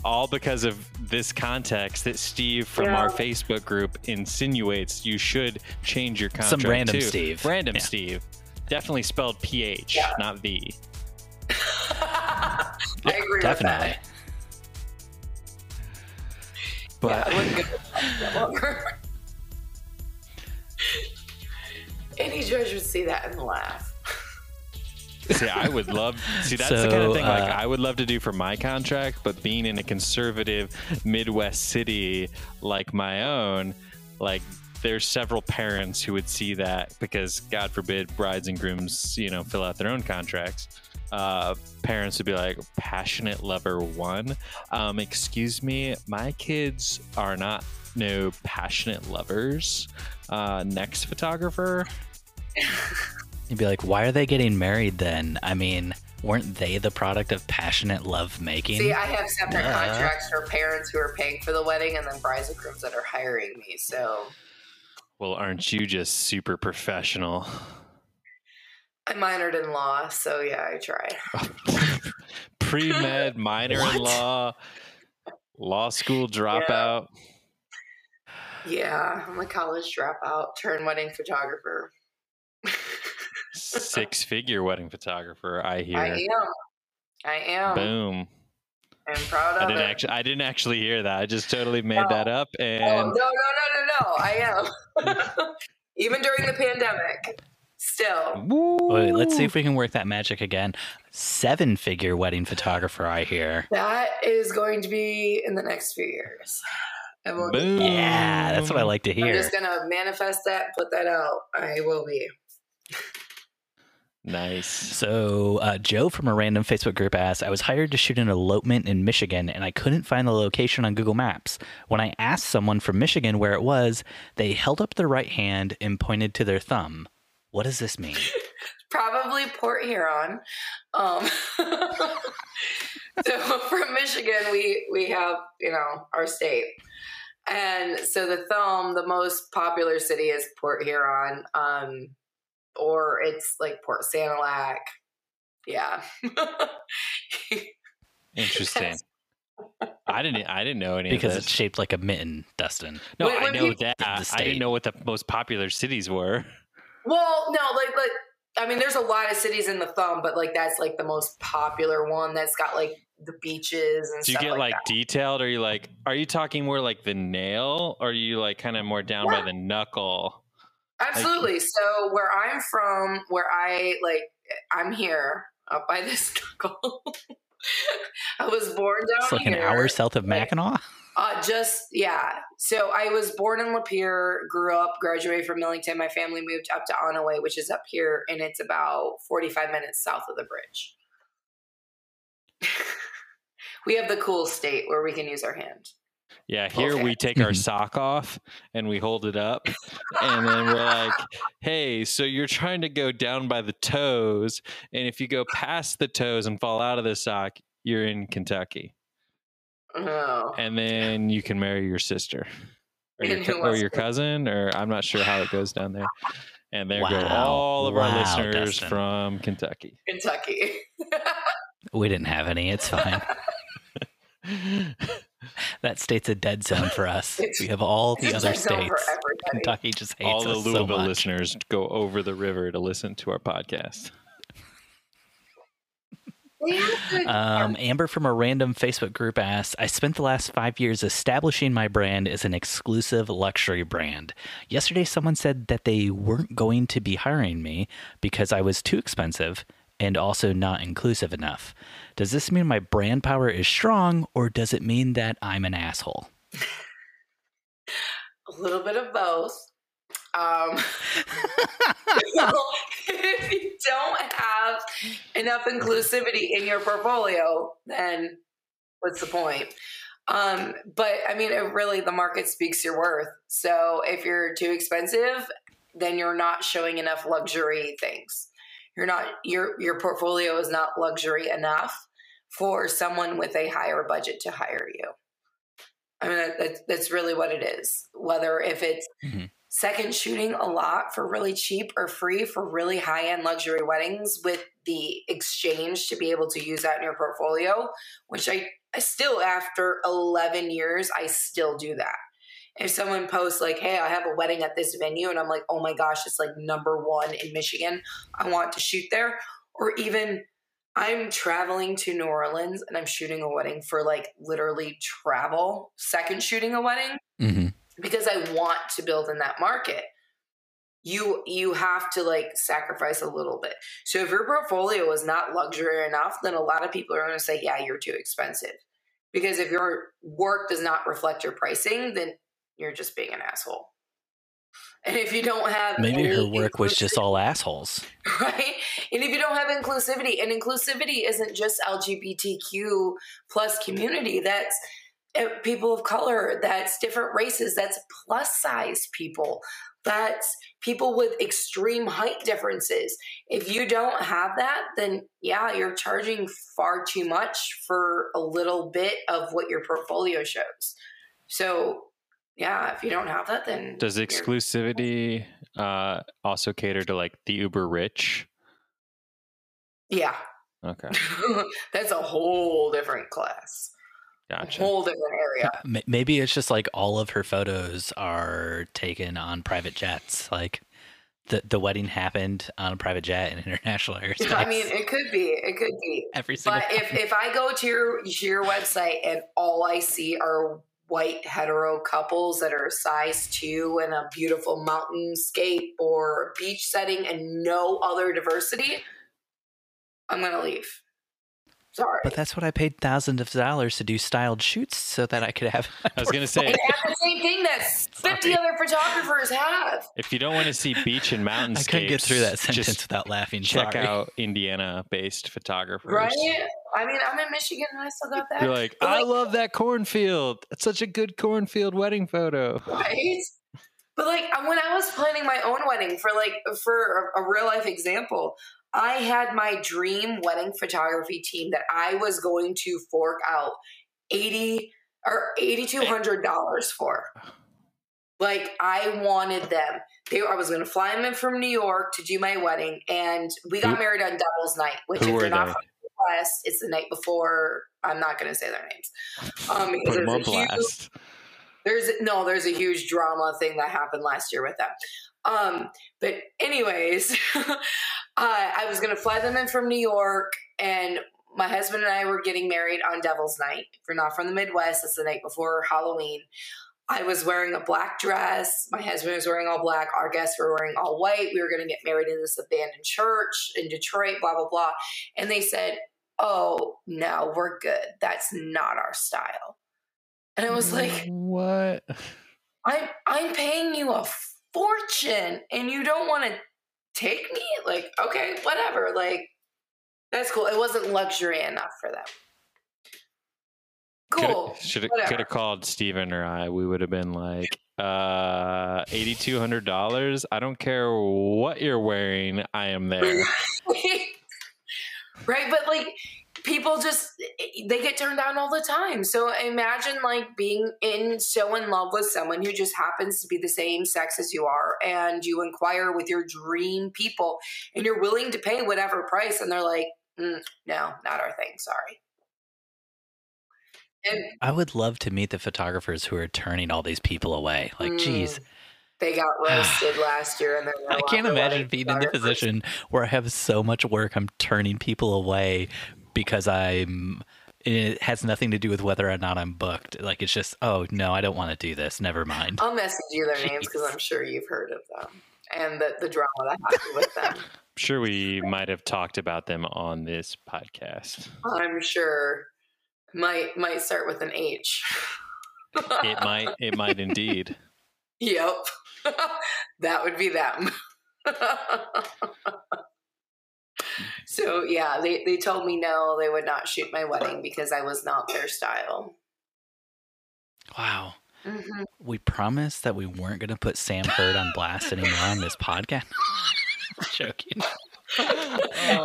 all because of this context that Steve from Yeah. our Facebook group insinuates you should change your contract. Some random to. Steve. Random Yeah. Steve. Definitely spelled PH, Yeah. not V. [LAUGHS] I agree Definitely. with that. But yeah, I wouldn't go that longer. [LAUGHS] Any judge would see that and laugh. See, I would love see that's the kind of thing like uh, I would love to do for my contract, but being in a conservative Midwest city like my own, like there's several parents who would see that because God forbid brides and grooms, you know, fill out their own contracts. Uh, parents would be like, passionate lover one. Um, excuse me, my kids are not no passionate lovers. Uh, next photographer. [LAUGHS] You'd be like, why are they getting married then? I mean, weren't they the product of passionate love making? See, I have separate Yeah. contracts for parents who are paying for the wedding and then brides and grooms that are hiring me. So Well, aren't you just super professional? I minored in law, so yeah, I try. [LAUGHS] Pre med, [LAUGHS] minor in law, law school dropout. Yeah, I'm a college dropout turn wedding photographer. Six [LAUGHS] figure wedding photographer. I hear. I am. I am. Boom. I'm proud I of didn't it. actually. I didn't actually hear that. I just totally made No. that up. Oh, And no, no, no, no, no. I am. [LAUGHS] [LAUGHS] Even during the pandemic, still. Wait, let's see if we can work that magic again. Seven figure wedding photographer, I hear. That is going to be in the next few years. I will Boom. Yeah, that's what I like to hear. I'm just gonna manifest that, put that out. I will be. Nice. So, uh, Joe from a random Facebook group asked, I was hired to shoot an elopement in Michigan and I couldn't find the location on Google Maps. When I asked someone from Michigan where it was, they held up their right hand and pointed to their thumb. What does this mean? [LAUGHS] Probably Port Huron. Um, [LAUGHS] so from Michigan, we we have you know our state, and so the thumb, the most popular city is Port Huron, um, or it's like Port Sanilac. Yeah. [LAUGHS] Interesting. I didn't. I didn't know any Because of it's shaped like a mitten, Dustin. No, When- I know you- that. I didn't know what the most popular cities were. Well, no, like like I mean, there's a lot of cities in the thumb, but like that's like the most popular one that's got like the beaches and Do you get like, like that. detailed? Or are you like? Are you talking more like the nail? Or are you like kind of more down by the knuckle? Absolutely. So where I'm from, where I like, I'm here up by this [LAUGHS] knuckle. I was born down It's like an hour south of Mackinac. Uh, just yeah. So I was born in Lapeer, grew up, graduated from Millington. My family moved up to Onaway, which is up here, and it's about 45 minutes south of the bridge. [LAUGHS] we have the cool state where we can use our hand. Yeah, here Okay. we take our Mhm. sock off and we hold it up, and then we're like, "Hey, so you're trying to go down by the toes, and if you go past the toes and fall out of the sock, you're in Kentucky, Oh. and then you can marry your sister or your, co- or your cousin, or I'm not sure how it goes down there." And there go all of our listeners Dustin. from Kentucky. Kentucky. [LAUGHS] We didn't have any. It's fine. [LAUGHS] [LAUGHS] [LAUGHS] that state's a dead zone for us. We have all the other just known for states. Kentucky just hates us. all the us so Louisville much. listeners go over the river to listen to our podcast. [LAUGHS] Um, Amber from a random Facebook group asked, I spent the last five years establishing my brand as an exclusive luxury brand. Yesterday, someone said that they weren't going to be hiring me because I was too expensive and also not inclusive enough. Does this mean my brand power is strong or does it mean that I'm an asshole? a little bit of both. Um, [LAUGHS] if you don't have enough inclusivity in your portfolio, then what's the point? Um, but I mean, it really, the market speaks your worth. So if you're too expensive, then you're not showing enough luxury things. You're not your your portfolio is not luxury enough for someone with a higher budget to hire you. I mean, that, that's, that's really what it is. Whether if it's Mhm. second shooting a lot for really cheap or free for really high end luxury weddings with the exchange to be able to use that in your portfolio, which I, I still, after 11 years, I still do that. If someone posts, like, hey, I have a wedding at this venue, and I'm like, oh my gosh, it's like number one in Michigan, I want to shoot there. Or even, I'm traveling to New Orleans and I'm shooting a wedding for like literally travel, second shooting a wedding hmm because I want to build in that market. You you have to like sacrifice a little bit. So if your portfolio is not luxury enough, then a lot of people are going to say, "Yeah, you're too expensive." Because if your work does not reflect your pricing, then you're just being an asshole. And if you don't have Maybe her work was just all assholes. [LAUGHS] right? And if you don't have inclusivity, and inclusivity isn't just LGBTQ plus community, that's uh, people of color, that's different races, that's plus size people, that's people with extreme height differences. If you don't have that, then yeah, you're charging far too much for a little bit of what your portfolio shows. So, yeah, if you don't have that, then Does exclusivity uh, also cater to like the uber rich? Yeah, Okay, [LAUGHS] that's a whole different class. gotcha. whole different area. Maybe it's just like all of her photos are taken on private jets. Like the the wedding happened on a private jet in [LAUGHS] international airspace. [LAUGHS] I mean, it could be, it could be. every single. But if if I go to your to your website and all I see are white hetero couples that are size two in a beautiful mountainscape or beach setting and no other diversity, I'm gonna leave. Sorry. but that's what I paid thousands of dollars to do styled shoots so that I could have. [LAUGHS] I was gonna say, and that's the same thing that 50 other photographers have. if you don't want to see beach and mountains, I couldn't get through that sentence without laughing. check Sorry. out Indiana-based photographers. Right? I mean, I'm in Michigan and I still got that. You're like, But, I love that cornfield. It's such a good cornfield wedding photo. right? But like when I was planning my own wedding for like for a, a real life example, I had my dream wedding photography team that I was going to fork out eighty or eighty two hundred dollars for. Like I wanted them. They I was going to fly them in from New York to do my wedding, and we got Who- married on Devil's Night. Which, if you're not they? from the West, it's the night before. I'm not going to say their names. Um, Put them on a huge- there's no, there's a huge drama thing that happened last year with them. Um, but anyways, [LAUGHS] uh, I was gonna fly them in from New York, and my husband and I were getting married on Devil's Night. If you're not from the Midwest, it's the night before Halloween. I was wearing a black dress. My husband was wearing all black. Our guests were wearing all white. We were going to get married in this abandoned church in Detroit, blah, blah, blah. And they said, Oh, no, we're good. That's not our style. And I was like, what? I'm I'm paying you a fortune and you don't want to take me? Like, okay, whatever. Like, that's cool. It wasn't luxury enough for them. Cool. Should have could have called Steven or I. We would have been like, uh, eighty two hundred dollars. I don't care what you're wearing. I am there. [LAUGHS] right, but like people just they get turned down all the time. So imagine like being in so in love with someone who just happens to be the same sex as you are and you inquire with your dream people and you're willing to pay whatever price and they're like, mm, "No, not our thing. Sorry." And I would love to meet the photographers who are turning all these people away. Like, geez, Mm, they got [SIGHS] roasted last year and they're I can't imagine being in the position where I have so much work, I'm turning people away because I'm. It has nothing to do with whether or not I'm booked. Like it's just, oh no, I don't want to do this. Never mind. I'll message you their names because I'm sure you've heard of them and the, the drama that happened with them. [LAUGHS] I'm sure we might have talked about them on this podcast. I'm sure might might start with an H. It might. It might indeed. [LAUGHS] Yep. [LAUGHS] that would be them. So yeah, they, they told me no, they would not shoot my wedding because I was not their style. Wow. hmm We promised that we weren't going to put Sam Hurd on blast anymore on this podcast. I'm [LAUGHS] joking.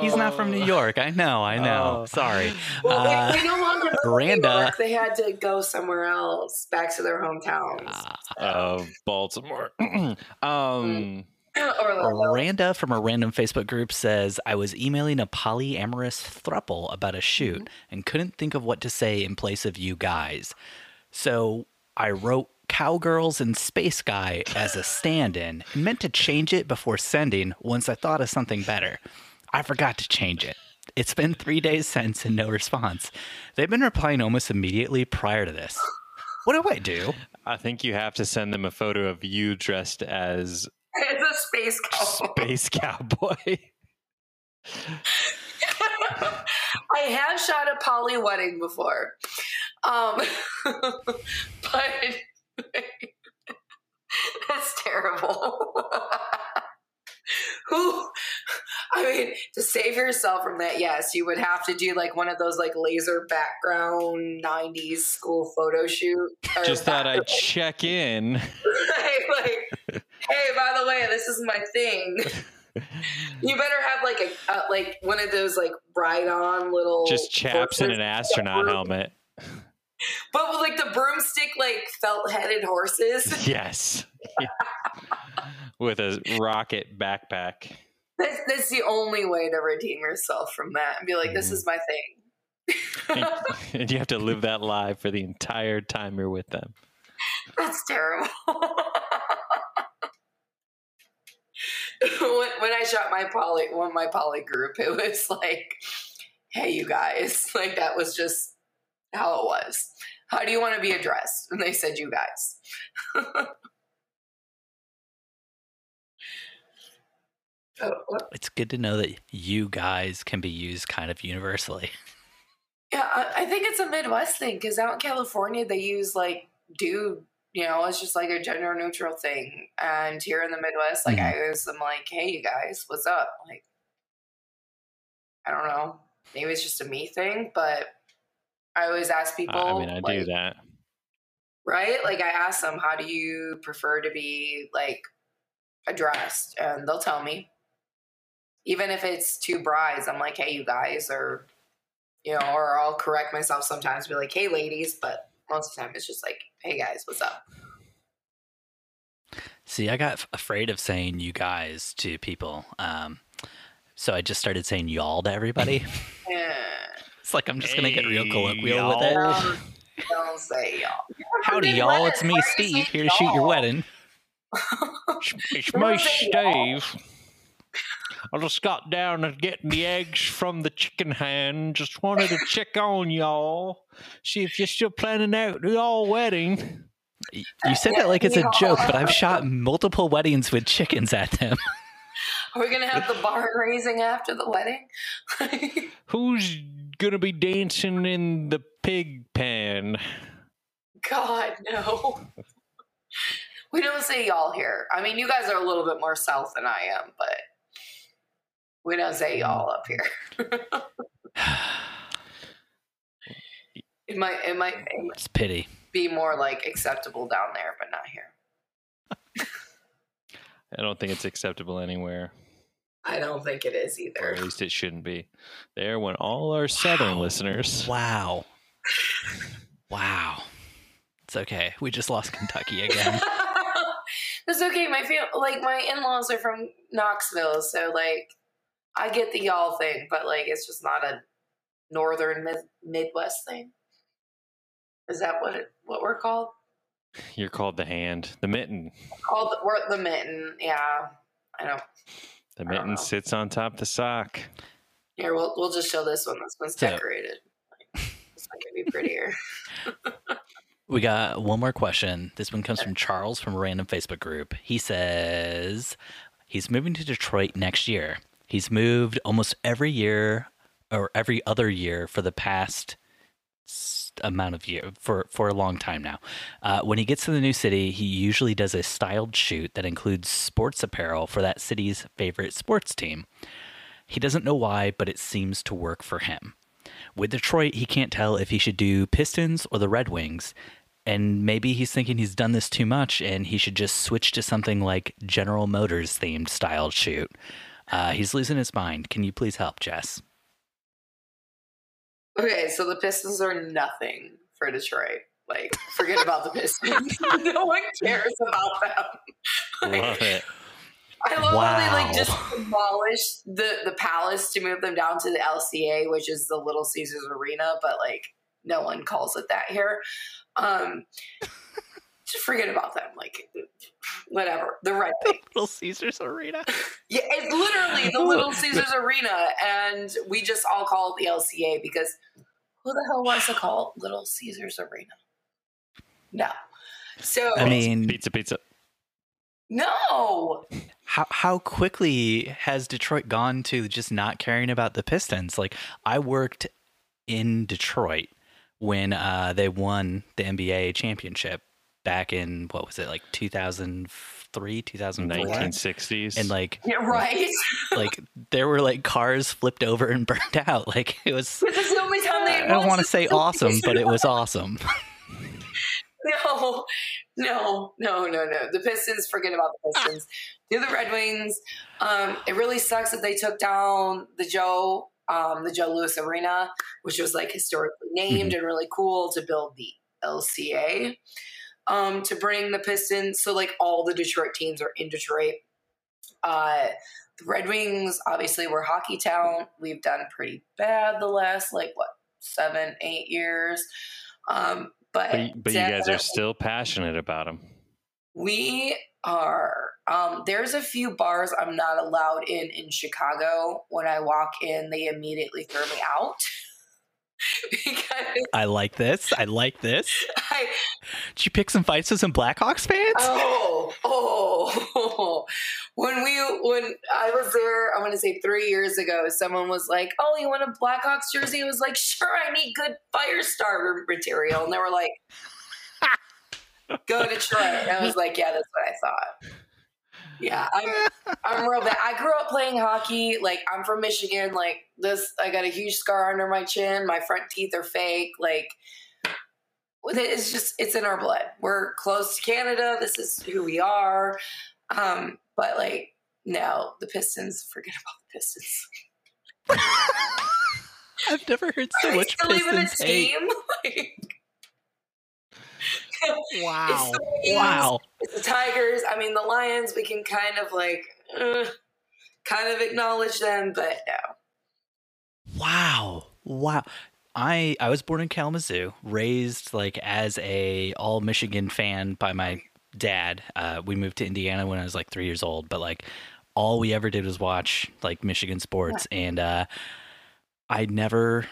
He's not from New York. I know. I know. Oh. Sorry. Well, they- Uh, they, no longer live New Randa. York. They had to go somewhere else, back to their hometowns. of Baltimore. [CLEARS THROAT] um, Orlando. Randa from a random Facebook group says, I was emailing a polyamorous thruple about a shoot mm-hmm. and couldn't think of what to say in place of you guys. So I wrote Cowgirls and Space Guy as a stand in and meant to change it before sending once I thought of something better. I forgot to change it. It's been three days since and no response. They've been replying almost immediately prior to this. What do I do? I think you have to send them a photo of you dressed as It's a space cowboy. Space Cowboy. [LAUGHS] I have shot a poly wedding before. Um, [LAUGHS] but [LAUGHS] that's terrible. Who, I mean, to save yourself from that, yes, you would have to do like one of those like laser background 90s school photo shoot. Just thought I'd check in. like, hey, by the way, this is my thing. [LAUGHS] You better have like a uh, like one of those like ride on little Just chaps in an astronaut helmet. but with like the broomstick like felt headed horses. [LAUGHS] Yes. With a rocket backpack. That's, that's the only way to redeem yourself from that and be like, this is my thing. And, [LAUGHS] and you have to live that live for the entire time you're with them. That's terrible. [LAUGHS] when, when I shot my poly, one my poly group, it was like, "Hey, you guys!" [LAUGHS] Like that was just how it was. How do you want to be addressed? And they said, "You guys." [LAUGHS] oh. It's good to know that you guys can be used kind of universally. Yeah, I, I think it's a Midwest thing because out in California they use like dude. You know, it's just like a gender neutral thing. And here in the Midwest, like mm-hmm. I was, I'm like, hey, you guys, what's up? Like, I don't know. Maybe it's just a me thing, but I always ask people. I mean, I do that. right? Like I ask them, how do you prefer to be like addressed? And they'll tell me. Even if it's two brides, I'm like, hey, you guys, or you know, or I'll correct myself sometimes, be like, hey, ladies, but most of the time it's just like, hey, guys, what's up? See, I got afraid of saying you guys to people. Um, so I just started saying y'all to everybody. [LAUGHS] Yeah. it's like I'm just going to get real Hey, colloquial with it. y'all. Don't, don't say y'all. Howdy, [LAUGHS] y'all. what? It's me, Why are you Steve, here to shoot your wedding. [LAUGHS] It's Don't me, y'all. Steve. I just got down and getting the eggs from the chicken hen. Just wanted to check on y'all. See if you're still planning out the all wedding. You said that like it's a joke, but I've shot multiple weddings with chickens at them. [LAUGHS] Are we gonna have the barn raising after the wedding? [LAUGHS] Who's gonna be dancing in the pig pen? God, no. We don't say y'all here. I mean, you guys are a little bit more south than I am, but we don't say y'all up here. It might, it might, it might It's pity. be more like acceptable down there, but not here. I don't think it's acceptable anywhere, I don't think it is or either. at least it shouldn't be. There went all our southern Wow. listeners. Wow. Wow. It's okay. We just lost Kentucky again. [LAUGHS] That's okay. My fam- like my in-laws are from Knoxville, so like I get the y'all thing, but like it's just not a northern mid- Midwest thing. Is that what it, what we're called? You're called the hand. The mitten. Called the, we're the mitten. Yeah, I know. The don't mitten know. sits on top of the sock. Here, we'll we'll just show this one. This one's So- decorated. This one can be prettier. [LAUGHS] We got one more question. This one comes from Charles from a random Facebook group. He says he's moving to Detroit next year. He's moved almost every year or every other year for the past amount of year for for a long time now. Uh, when he gets to the new city, he usually does a styled shoot that includes sports apparel for that city's favorite sports team. He doesn't know why, but it seems to work for him. With Detroit, he can't tell if he should do Pistons or the Red Wings. And maybe he's thinking he's done this too much and he should just switch to something like General Motors themed styled shoot. Uh, he's losing his mind. Can you please help, Jess? Okay, so the Pistons are nothing for Detroit. Like, forget about the Pistons. [LAUGHS] [LAUGHS] no one cares about them. Like, Love it. I love how they like just demolished the the Palace to move them down to the LCA, which is the Little Caesars Arena, but like no one calls it that here. Um, just forget about them. Like, whatever. The Red Wings. Little Caesars Arena. [LAUGHS] Yeah, it's literally the [LAUGHS] Little Caesars Arena, and we just all call it the LCA because who the hell wants to call it Little Caesars Arena? No. So I mean, Pizza, pizza. no. how how quickly has Detroit gone to just not caring about the Pistons? Like I worked in Detroit when uh, they won the NBA championship back in what was it like 2003 2004 1960s. and like Yeah, right. [LAUGHS] like there were like cars flipped over and [LAUGHS] burned out like it was this is [LAUGHS] the only time they. I don't want to say awesome but it was awesome No, no, no, no, no. The Pistons, forget about the Pistons. Do the Red Wings. Um, it really sucks that they took down the Joe, um, the Joe Louis Arena, which was like historically named and really cool to build the LCA. Um, to bring the Pistons, so like all the Detroit teams are in Detroit. Uh, the Red Wings, obviously, we're hockey town. We've done pretty bad the last like what seven, eight years. Um, but but, but you guys are still passionate about them. we are. Um, there's a few bars I'm not allowed in in Chicago. When I walk in, they immediately throw me out [LAUGHS] because I like this I like this I did you pick some fights with some Blackhawks fans oh oh when we when I was there, I'm gonna say three years ago. Someone was like, "Oh, you want a Blackhawks jersey?" I was like, "Sure, I need good fire starter material," and they were like. Go Detroit. And I was like, yeah, that's what I thought. Yeah, I'm I'm real bad. I grew up playing hockey. Like I'm from Michigan. Like this, I got a huge scar under my chin. My front teeth are fake. Like it's just it's in our blood. We're close to Canada. This is who we are. Um, but like no, the Pistons. Forget about the Pistons. [LAUGHS] I've never heard so [LAUGHS] I much still even a Pistons hate. [LAUGHS] Like, wow It's the Wings. wow it's the Tigers. I mean, the Lions. We can kind of like, uh, kind of acknowledge them, but no. Wow. Wow. I I was born in Kalamazoo, raised like as a all Michigan fan by my dad. Uh, we moved to Indiana when I was like three years old, but like all we ever did was watch like Michigan sports, and uh, I never,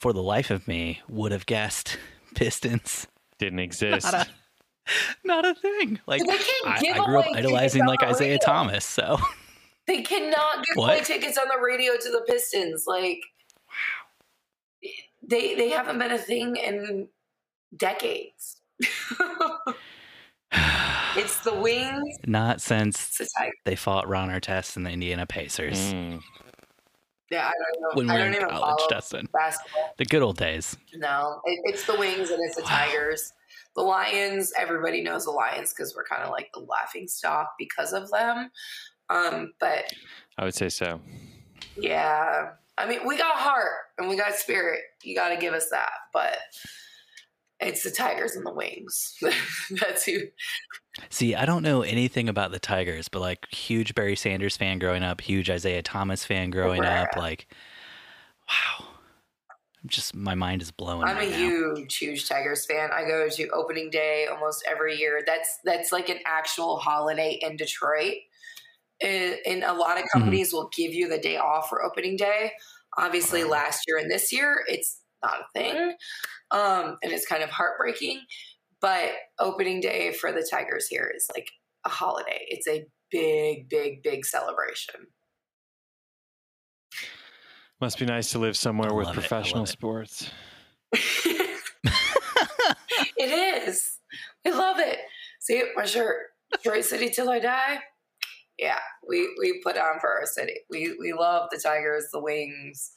for the life of me, would have guessed [LAUGHS] Pistons. Didn't exist. Not a, not a thing. Like They can't I, give I grew up idolizing like Isiah radio. Thomas, so [LAUGHS] They cannot give What? away tickets on the radio to the Pistons. Like, they they haven't been a thing in decades. [LAUGHS] it's the Wings. not since the they fought Ron Artest and the Indiana Pacers Mm. Yeah, I don't know. when we I were don't in even college, follow Dustin. basketball. The good old days. No, it, it's the Wings and it's the Wow. Tigers. The Lions, everybody knows the Lions because we're kind of like the laughing stock because of them. Um, but I would say so. yeah, I mean, we got heart and we got spirit. You got to give us that. But it's the Tigers and the Wings. [LAUGHS] That's who. See, I don't know anything about the Tigers, but like huge Barry Sanders fan growing up, huge Isiah Thomas fan growing up, like wow. I'm just my mind is blown. I'm right a now. huge, huge Tigers fan. I go to opening day almost every year. That's that's like an actual holiday in Detroit. And, and a lot of mm-hmm. companies will give you the day off for opening day. Obviously, last year and this year, it's not a thing, um, and it's kind of heartbreaking. But opening day for the Tigers here is like a holiday. It's a big, big, big celebration. Must be nice to live somewhere with love it, I professional it. sports. [LAUGHS] [LAUGHS] it is. I love it. See my shirt, Detroit City till I die. Yeah, we we put on for our city. We we love the Tigers, the Wings.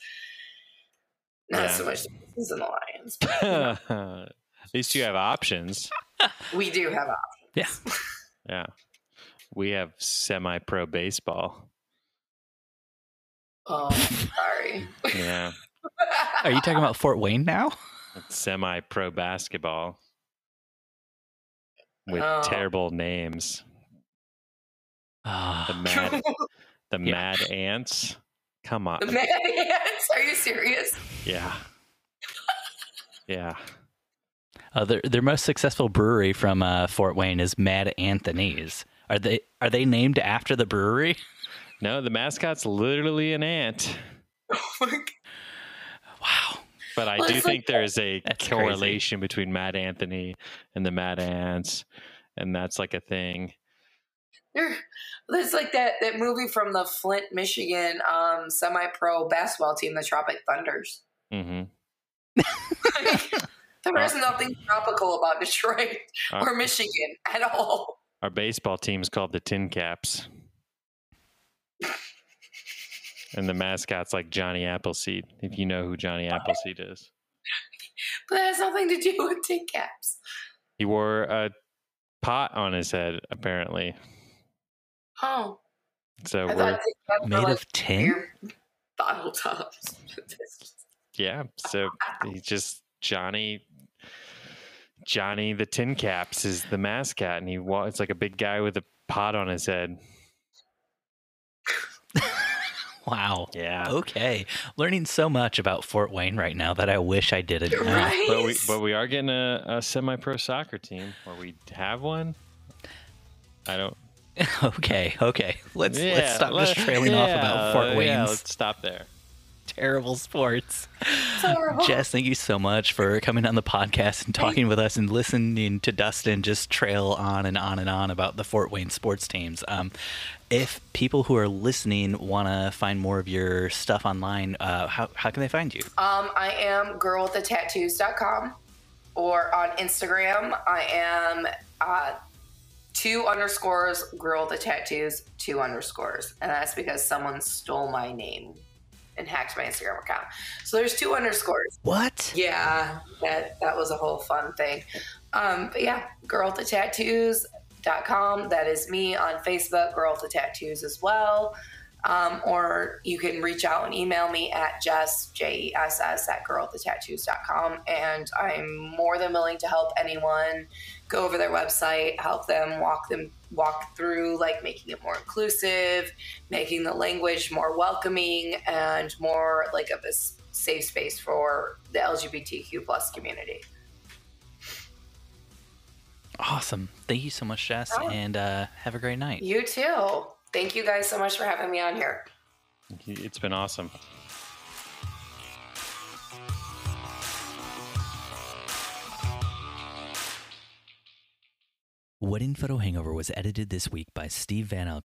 Not Yeah. so much the Pistons and the Lions. [LAUGHS] At least you have options. [LAUGHS] We do have a Yeah. Yeah. We have semi pro baseball. Oh, sorry. Yeah, [LAUGHS] Are you talking about Fort Wayne now? semi pro basketball with Oh. terrible names. The Ah, mad, the Yeah. mad ants. Come on, the Mad Ants? [LAUGHS] Are you serious? yeah, yeah. uh, their their most successful brewery from uh, Fort Wayne is Mad Anthony's. Are they are they named after the brewery? [LAUGHS] No, the mascot's literally an ant. Oh my God. Wow. But I Well, do it's like- think there is a That's crazy. correlation between Mad Anthony and the Mad Ants, and that's like a thing. There- There's like that, that movie from the Flint, Michigan um, semi pro basketball team, the Tropic Thunders. hmm [LAUGHS] there is nothing tropical about Detroit Uh, or Michigan at all. Our baseball team is called the Tin Caps. And the mascot's like Johnny Appleseed, if you know who Johnny Appleseed is. [LAUGHS] But that has nothing to do with tin caps. He wore a pot on his head, apparently. Oh, So I we're, thought tin Made like of tin? bottle tops. [LAUGHS] yeah. So he just Johnny. Johnny the Tin Caps is the mascot, and he wa- it's like a big guy with a pot on his head. [LAUGHS] Wow. Yeah. Okay. Learning so much about Fort Wayne right now that I wish I didn't know. Right? But we but we are getting a, a semi pro soccer team, or we have one. I don't. [LAUGHS] Okay, okay. Let's yeah, let's stop just let- trailing off about Fort Yeah, let's stop there. terrible sports. It's. Jess, thank you so much for coming on the podcast and talking with us and listening to Dustin just trail on and on and on about the Fort Wayne sports teams. Um, if people who are listening want to find more of your stuff online, uh, how, how can they find you? Um, I am girlwiththetattoos.com or on Instagram, I am uh, two underscores girl the tattoos, two underscores. And that's because someone stole my name and hacked my Instagram account. So there's two underscores. What? Yeah, that that was a whole fun thing. Um, but yeah, girl with the tattoos.com. That is me on Facebook, girl the tattoos as well. Um, or you can reach out and email me at jess, J E S S, at girlwiththetattoos.com. And I'm more than willing to help anyone go over their website, help them walk them walk through like making it more inclusive, making the language more welcoming and more like of a safe space for the LGBTQ plus community. Awesome. Thank you so much, Jess, Oh. and uh, have a great night. You too. Thank you guys so much for having me on here. It's been awesome. Wedding Photo Hangover was edited this week by Steve Van Elk.